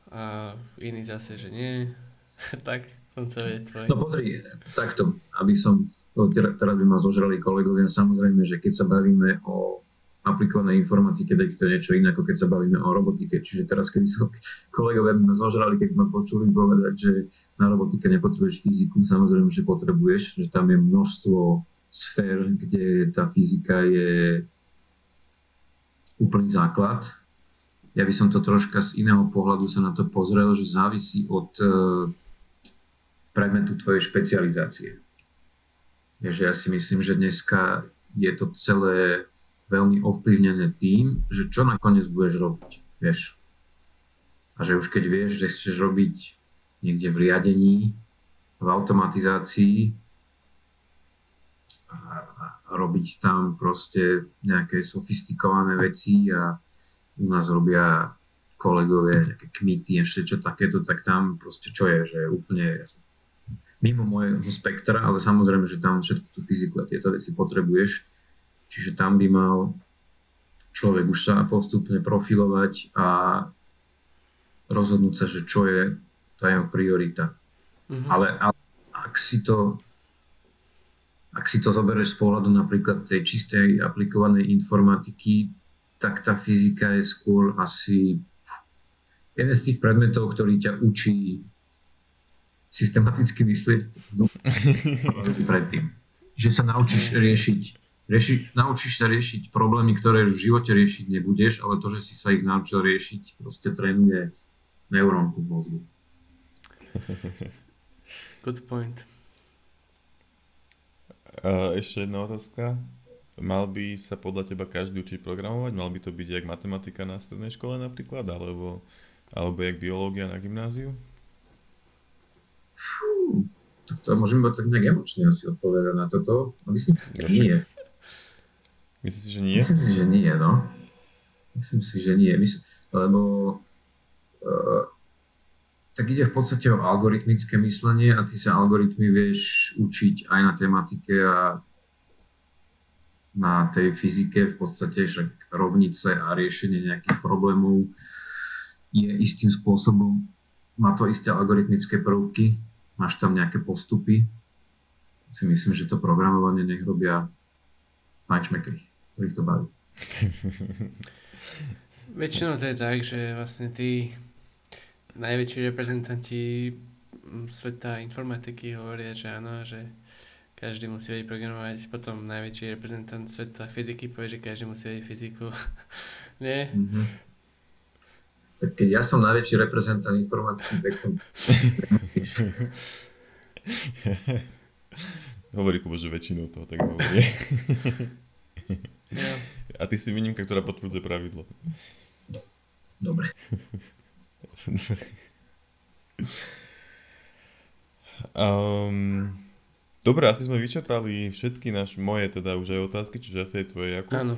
a iní zase, že nie. tak som sa tvoj. No pozri, takto, aby som, no, teraz by ma zožrali kolegovia, samozrejme, že keď sa bavíme o aplikovanej informatike, tak to je niečo iné, ako keď sa bavíme o robotike. Čiže teraz, keď sa kolegovia ma zožrali, keď ma počuli povedať, že na robotike nepotrebuješ fyziku, samozrejme, že potrebuješ, že tam je množstvo sfér, kde tá fyzika je úplný základ. Ja by som to troška z iného pohľadu sa na to pozrel, že závisí od e, predmetu tvojej špecializácie. Takže ja si myslím, že dneska je to celé veľmi ovplyvnené tým, že čo nakoniec budeš robiť, vieš. A že už keď vieš, že chceš robiť niekde v riadení, v automatizácii a, robiť tam proste nejaké sofistikované veci a u nás robia kolegovia nejaké kmity, ešte čo takéto, tak tam proste čo je, že úplne, mimo môjho spektra, ale samozrejme, že tam všetku tú fyziku a tieto veci potrebuješ. Čiže tam by mal človek už sa postupne profilovať a rozhodnúť sa, že čo je tá jeho priorita. Mm-hmm. Ale, ale ak si to ak si to zoberieš z pohľadu napríklad tej čistej aplikovanej informatiky, tak tá fyzika je skôr asi jeden z tých predmetov, ktorý ťa učí systematicky myslieť predtým. Že sa naučíš riešiť, riešiť, naučíš sa riešiť problémy, ktoré v živote riešiť nebudeš, ale to, že si sa ich naučil riešiť, proste trénuje neurónku v mozgu. Good point. Uh, ešte jedna otázka. Mal by sa podľa teba každý učiť programovať? Mal by to byť jak matematika na strednej škole napríklad? Alebo, alebo jak biológia na gymnáziu? Fú, tak to môžem iba tak nejak emočne asi odpovedať na toto. No myslím, že nie. Myslíš, že nie? Myslím si, že nie, no. Myslím si, že nie. Mysl, lebo uh, tak ide v podstate o algoritmické myslenie a ty sa algoritmy vieš učiť aj na tematike a na tej fyzike v podstate však rovnice a riešenie nejakých problémov je istým spôsobom, má to isté algoritmické prvky, máš tam nejaké postupy. Si myslím, že to programovanie nech robia matchmakery, ktorých to baví. Väčšinou to je tak, že vlastne tí najväčší reprezentanti sveta informatiky hovoria, že áno, že každý musí vedieť programovať, potom najväčší reprezentant sveta fyziky povie, že každý musí vedieť fyziku. Nie? Mm-hmm. Tak keď ja som najväčší reprezentant informatiky, tak som... hovorí Kubo, že väčšinou toho tak hovorí. A ty si výnimka, ktorá potvrdzuje pravidlo. Dobre. um, Dobre, asi sme vyčerpali všetky naše, moje teda už aj otázky, čiže asi aj tvoje, Jakub. Áno.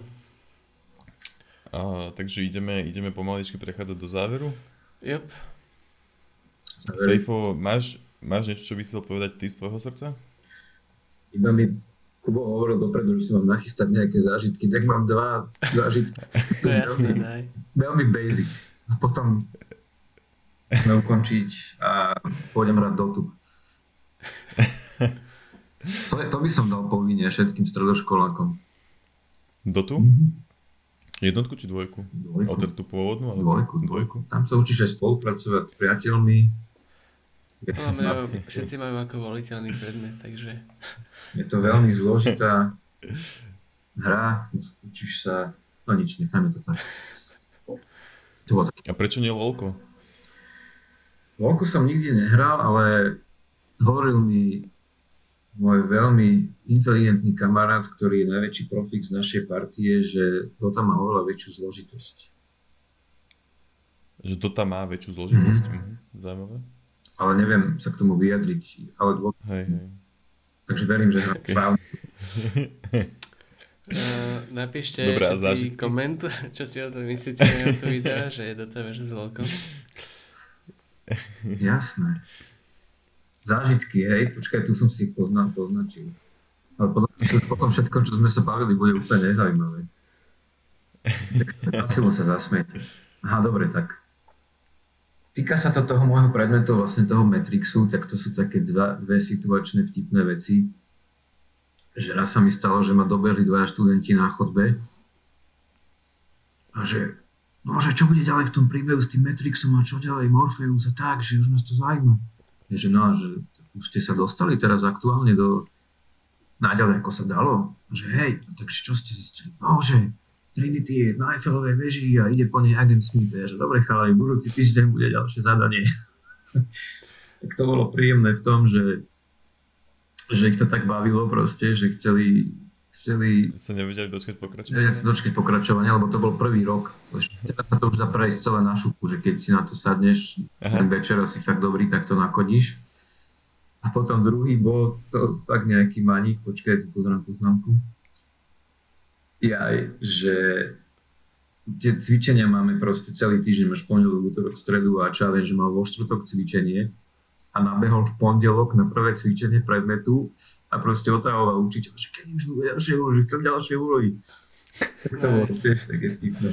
A, takže ideme, ideme pomaličky prechádzať do záveru. Yep. Sejfo, máš, máš niečo, čo by si chcel povedať ty z tvojho srdca? Iba mi Kubo hovoril dopredu, že si mám nachystať nejaké zážitky, tak mám dva zážitky. to je jasné, daj. Veľmi basic. A potom ukončiť a pôjdem hrať Dotu. To, to by som dal povinne všetkým stredoškolákom. Dotu? Mm-hmm. Jednotku či dvojku? Dvojku. Ale tú pôvodnú? Alebo... Dvojku, dvojku. Tam sa učíš aj spolupracovať s priateľmi. Máme, všetci majú ako voliteľný predmet, takže... Je to veľmi zložitá hra, učíš sa... No nič, necháme to tak. To A prečo nie LOLko? LOLko som nikdy nehral, ale hovoril mi môj veľmi inteligentný kamarát, ktorý je najväčší profik z našej partie, že Dota má oveľa väčšiu zložitosť. Že Dota má väčšiu zložitosť? Mm-hmm. Zaujímavé. Ale neviem sa k tomu vyjadriť. Ale dô... hej, hej. Takže verím, že okay. správne. Uh, napíšte Dobrá, všetci koment, čo si o tom myslíte na to video, že je Dota versus Volko. Jasné zážitky, hej, počkaj, tu som si ich pozna, poznačil. Ale potom, potom všetko, čo sme sa bavili, bude úplne nezaujímavé. Tak sa zasmiete. Aha, dobre, tak. Týka sa to toho môjho predmetu, vlastne toho Matrixu, tak to sú také dva, dve situačné vtipné veci. Že raz sa mi stalo, že ma dobehli dvaja študenti na chodbe a že no, že čo bude ďalej v tom príbehu s tým Matrixom a čo ďalej Morpheus a tak, že už nás to zaujíma že no, že už ste sa dostali teraz aktuálne do náďalej, ako sa dalo. Že hej, takže čo ste zistili? No, že Trinity je na Eiffelovej veži a ide po nej agent Smith. Ja, že dobre chalaj, budúci týždeň bude ďalšie zadanie. tak to bolo príjemné v tom, že, že ich to tak bavilo proste, že chceli chceli... Sa nevedeli dočkať pokračovania. Ja sa dočkať pokračovania, lebo to bol prvý rok. Teraz sa to už dá prejsť celé na šupu, že keď si na to sadneš, Aha. ten večer si fakt dobrý, tak to nakodíš. A potom druhý bol to fakt nejaký maník, počkaj, tu pozrám poznámku. Jaj, že tie cvičenia máme proste celý týždeň, máš pondelok, útorok, stredu a že mal vo štvrtok cvičenie a nabehol v pondelok na prvé cvičenie predmetu a proste otravoval učiteľ, že kedy už ďalšie úlohy, chcem ďalšie úlohy. Tak to bolo tiež také vtipné.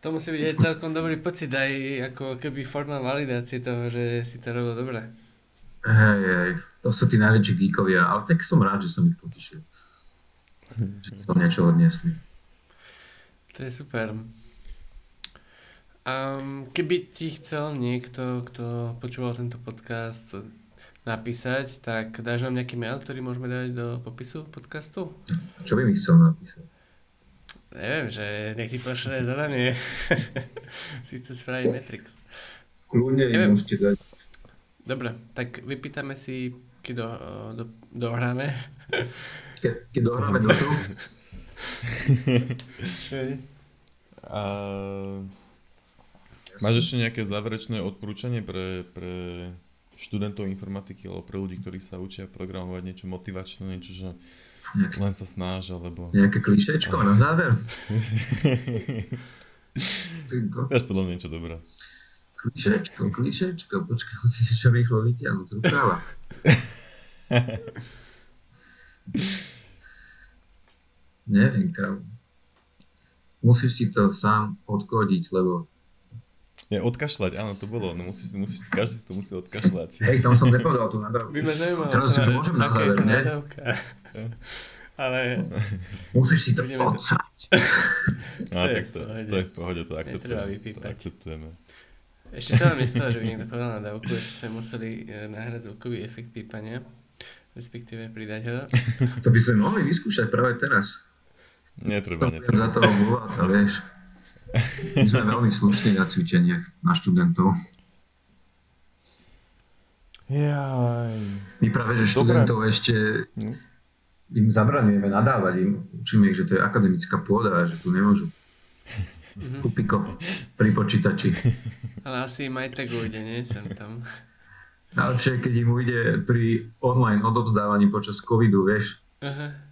To musí byť aj celkom dobrý pocit, aj ako keby forma validácie toho, že si to robil dobre. Hej, hej, to sú tí najväčší geekovia, ale tak som rád, že som ich potešil. Že som niečo odniesli. To je super. Um, keby ti chcel niekto, kto počúval tento podcast, napísať, tak dáš nám nejaký mail, ktorý môžeme dať do popisu podcastu? Čo by mi chcel napísať? Neviem, že nech ti pošle zadanie. si chce spraviť Matrix. Kľudne im môžete dať. Dobre, tak vypýtame si, keď do, do, dohráme. Ke, keď dohráme do toho. Máš ešte nejaké záverečné odporúčanie pre, pre študentov informatiky alebo pre ľudí, ktorí sa učia programovať niečo motivačné, niečo, že nejaké, len sa snáž, alebo... Nejaké klišečko na záver? Je podľa mňa niečo dobré. Klišečko, klišečko, počkaj, musím čo rýchlo vytiahnuť z rukava. Neviem, kam. Musíš si to sám odkodiť, lebo Je odkašľať, áno, to bolo. No musíš, musíš, každý si to musí odkašľať. hej, tam som nepovedal tú nadávku. By ma zaujímalo, Teraz už môžem na záver, nie? Ale Musíš si to odsrať. No, tak to, to je v pohode, to akceptujeme. To akceptujeme. ešte sa vám nestalo, že by niekto povedal nadávku, že sme museli e, nahrať zvukový efekt pípania, respektíve pridať ho. To by sme mohli vyskúšať práve teraz. Netreba, netreba. za toho volať, vieš. My sme veľmi slušní na cvičeniach, na študentov. Jaj. My práve, že Dobre. študentov ešte No. im zabraňujeme nadávať, im učíme ich, že to je akademická pôda a že tu nemôžu. Mhm. Kupiko pri počítači. Ale asi im aj tak ujde, nie? Sem tam. Najlepšie keď im ujde pri online odovzdávaní počas covidu, vieš. Aha.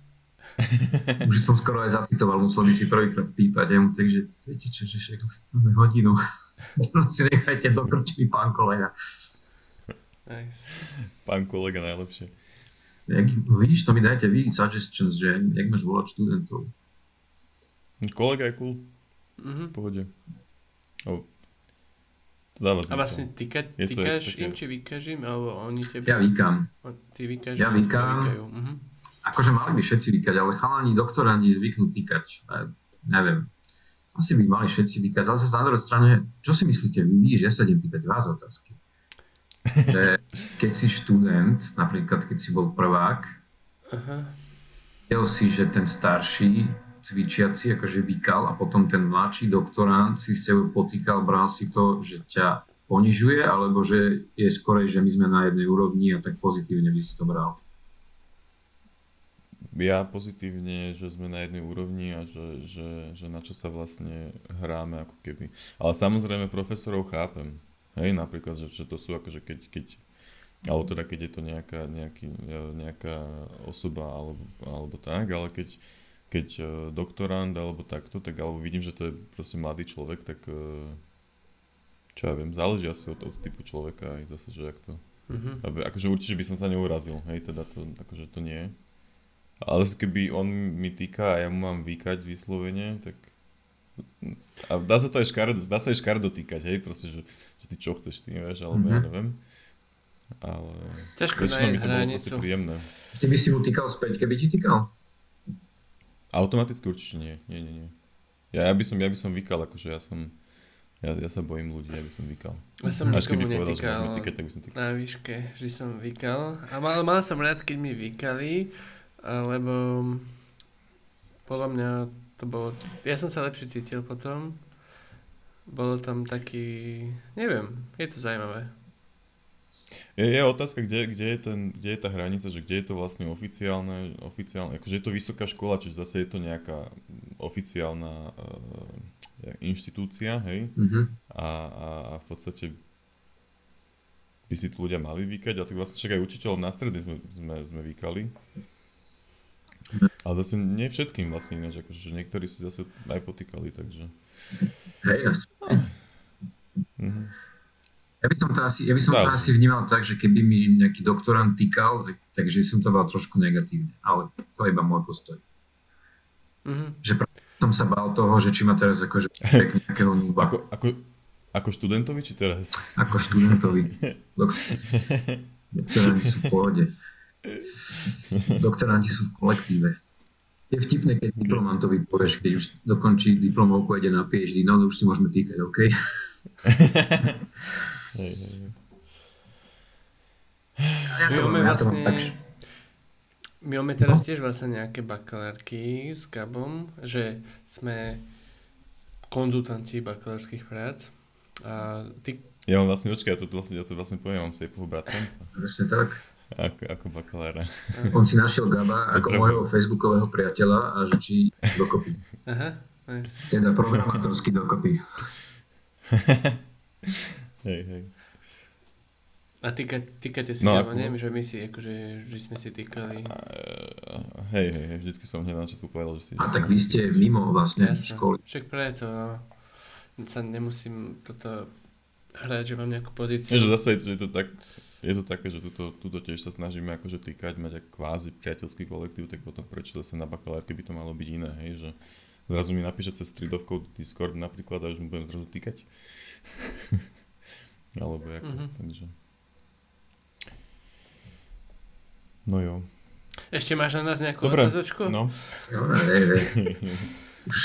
Už som skoro aj zacitoval, musel by si prvýkrát pípať. Ja mu takže, viete čo, že však máme hodinu. si nechajte do krčmy, pán kolega. Nice. Pán kolega najlepšie. Jak, no vidíš, to mi dajte vy suggestions, že jak máš volať študentov. Kolega je cool, Mhm. v pohode. O, to dáva A vlastne je to tykáš také- im, či vykáš im, alebo oni tebe... Ja vykám. Ty vykáš Ja vykám. Mhm. Akože mali by všetci vykať, ale chalani doktorandi zvyknú týkať. E, neviem. Asi by mali všetci vykať. Ale zase na druhej strane, čo si myslíte vy? Vidíš, ja sa idem pýtať vás otázky. Že keď si študent, napríklad keď si bol prvák, Aha. videl si, že ten starší cvičiaci akože vykal a potom ten mladší doktorant si s tebou potýkal, bral si to, že ťa ponižuje, alebo že je skorej, že my sme na jednej úrovni a tak pozitívne by si to bral. Ja pozitívne, že sme na jednej úrovni a že, že, že na čo sa vlastne hráme ako keby. Ale samozrejme profesorov chápem. Hej, napríklad, že, že to sú akože keď, keď alebo teda keď je to nejaká, nejaký, e, nejaká osoba alebo, alebo tak, ale keď, keď e, doktorand alebo takto, tak alebo vidím, že to je proste mladý človek, tak e, čo ja viem, záleží asi od, od typu človeka aj zase, že jak to Mhm. aby, akože určite by som sa neurazil, hej, teda to, akože to nie. Ale keby on mi týka a ja mu mám vykať vyslovene, tak... A dá sa to aj škaredo, dá sa aj škaredo týkať, hej, proste, že, že ty čo chceš, ty vieš, alebo ja Mhm. neviem. Ale Ťažko väčšinou mi to bolo proste príjemné. Ty by si mu týkal späť, keby ti týkal? Automaticky určite nie, nie, nie, nie. Ja, ja, by som, ja by som vykal, akože ja som, ja, ja sa bojím ľudí, ja by som vykal. Ja som Až keby povedal, že týkať, tak by som týkal. na výške, vždy som vykal. A mal, mal som rád, keď mi vykali, lebo podľa mňa to bolo... Ja som sa lepšie cítil potom. Bolo tam taký... Neviem, je to zaujímavé. Je, je otázka, kde, kde, je ten, kde je tá hranica, že kde je to vlastne oficiálne, oficiálne akože je to vysoká škola, čiže zase je to nejaká oficiálna uh, inštitúcia, hej, Mhm. a, a, a v podstate by si tu ľudia mali vykať, ale tak vlastne však aj učiteľom na stredy sme, sme, sme vykali. Ale zase nie všetkým vlastne ináč, akože že niektorí si zase aj potýkali, takže... Hej, ja Mhm. Ja by som to asi, ja by som to asi vnímal tak, že keby mi nejaký doktorant týkal, tak, takže som to bol trošku negatívne. Ale to je iba môj postoj. Mhm. Že práve som sa bál toho, že či ma teraz akože nejakého nuba, Ako, ako, ako študentovi, či teraz? ako študentovi. Dok- doktoranti sú v pohode. Doktoranti sú v kolektíve. Je vtipné, keď diplomantovi povieš, keď už dokončí diplomovku a ide na PhD, no už si môžeme týkať, OK? Ja My to, máme mám- ja to mám vlastne... tak, že- My máme teraz tiež vlastne nejaké bakalárky s Gabom, že sme konzultanti bakalárskych prác. A ty, Ja mám vlastne, počkaj, ja to vlastne, ja to vlastne poviem, mám sejfovho bratranca, presne tak. Ako, ako bakalára. On si našiel Gaba ako môjho facebookového priateľa a že či dokopy. aha, nice. Teda programátorsky dokopy. Hej, hej. A týka, týkate si No, Gaba, ako- nie? Že my si, akože, vždy sme si týkali. Hej, hej, hej, vždycky som hneď na začiatku povedal, že si... A tak vy ste mimo vlastne Jasné. školy. Však preto, no. sa nemusím toto hrať, že mám nejakú pozíciu. Je, že zase je to tak, je to také, že tuto, tuto tiež sa snažíme akože týkať, mať kvázi priateľský kolektív, tak potom prečo zase na bakalárke by to malo byť iné, hej, že zrazu mi napíše cez stridovkou Discord napríklad a už mu budem zrazu týkať. Alebo ako, mm-hmm. takže... No jo. Ešte máš na nás nejakú Dobre, otázočku? no. No, ne, ne. Už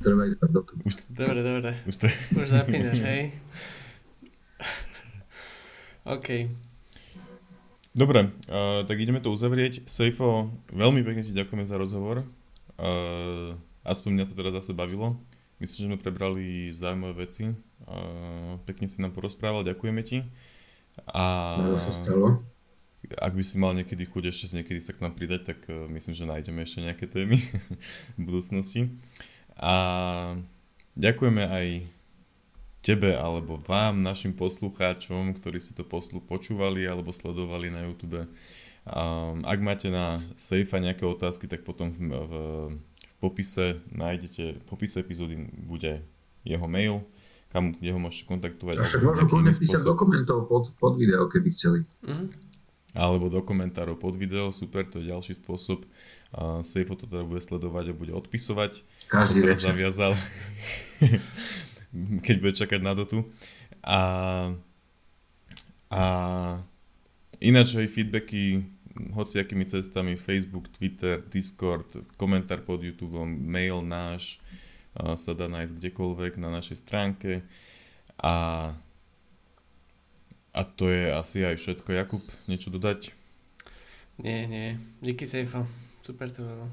ísť do Už... Dobre, dobre. Už, to... Už zapínaš, hej? OK. Dobre, uh, tak ideme to uzavrieť. Sejfo, veľmi pekne ti ďakujeme za rozhovor. Uh, aspoň mňa to teda zase bavilo. Myslím, že sme prebrali zaujímavé veci. Uh, pekne si nám porozprával, ďakujeme ti. A... sa stalo ak by si mal niekedy chuť ešte niekedy sa k nám pridať, tak uh, myslím, že nájdeme ešte nejaké témy v budúcnosti. A ďakujeme aj tebe alebo vám, našim poslucháčom, ktorí si to poslu počúvali alebo sledovali na YouTube. Um, ak máte na Sejfa nejaké otázky, tak potom v, v, v popise nájdete, v popise epizódy bude jeho mail, kam, kde ho môžete kontaktovať. A však môžu kľudne písať dokumentov pod, pod video, keby chceli. Mm-hmm alebo do komentárov pod video, super, to je ďalší spôsob. Uh, Sejfo to teda bude sledovať a bude odpisovať. Každý večer. zaviazal, keď bude čakať na dotu. A, a ináč aj feedbacky hociakými cestami, Facebook, Twitter, Discord, komentár pod YouTube, mail náš sa dá nájsť kdekoľvek na našej stránke. A a to je asi aj všetko. Jakub, niečo dodať? Nie, nie. Díky Sejfo. Super to bolo.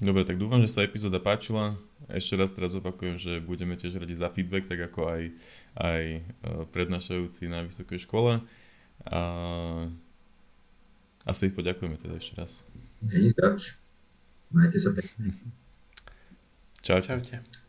Dobre, tak dúfam, že sa epizóda páčila. Ešte raz teraz opakujem, že budeme tiež radi za feedback, tak ako aj, aj e, prednášajúci na vysokej škole. A, a Sejfo, ďakujeme teda ešte raz. Nie, Majte sa pekne. Čaute. Čaute.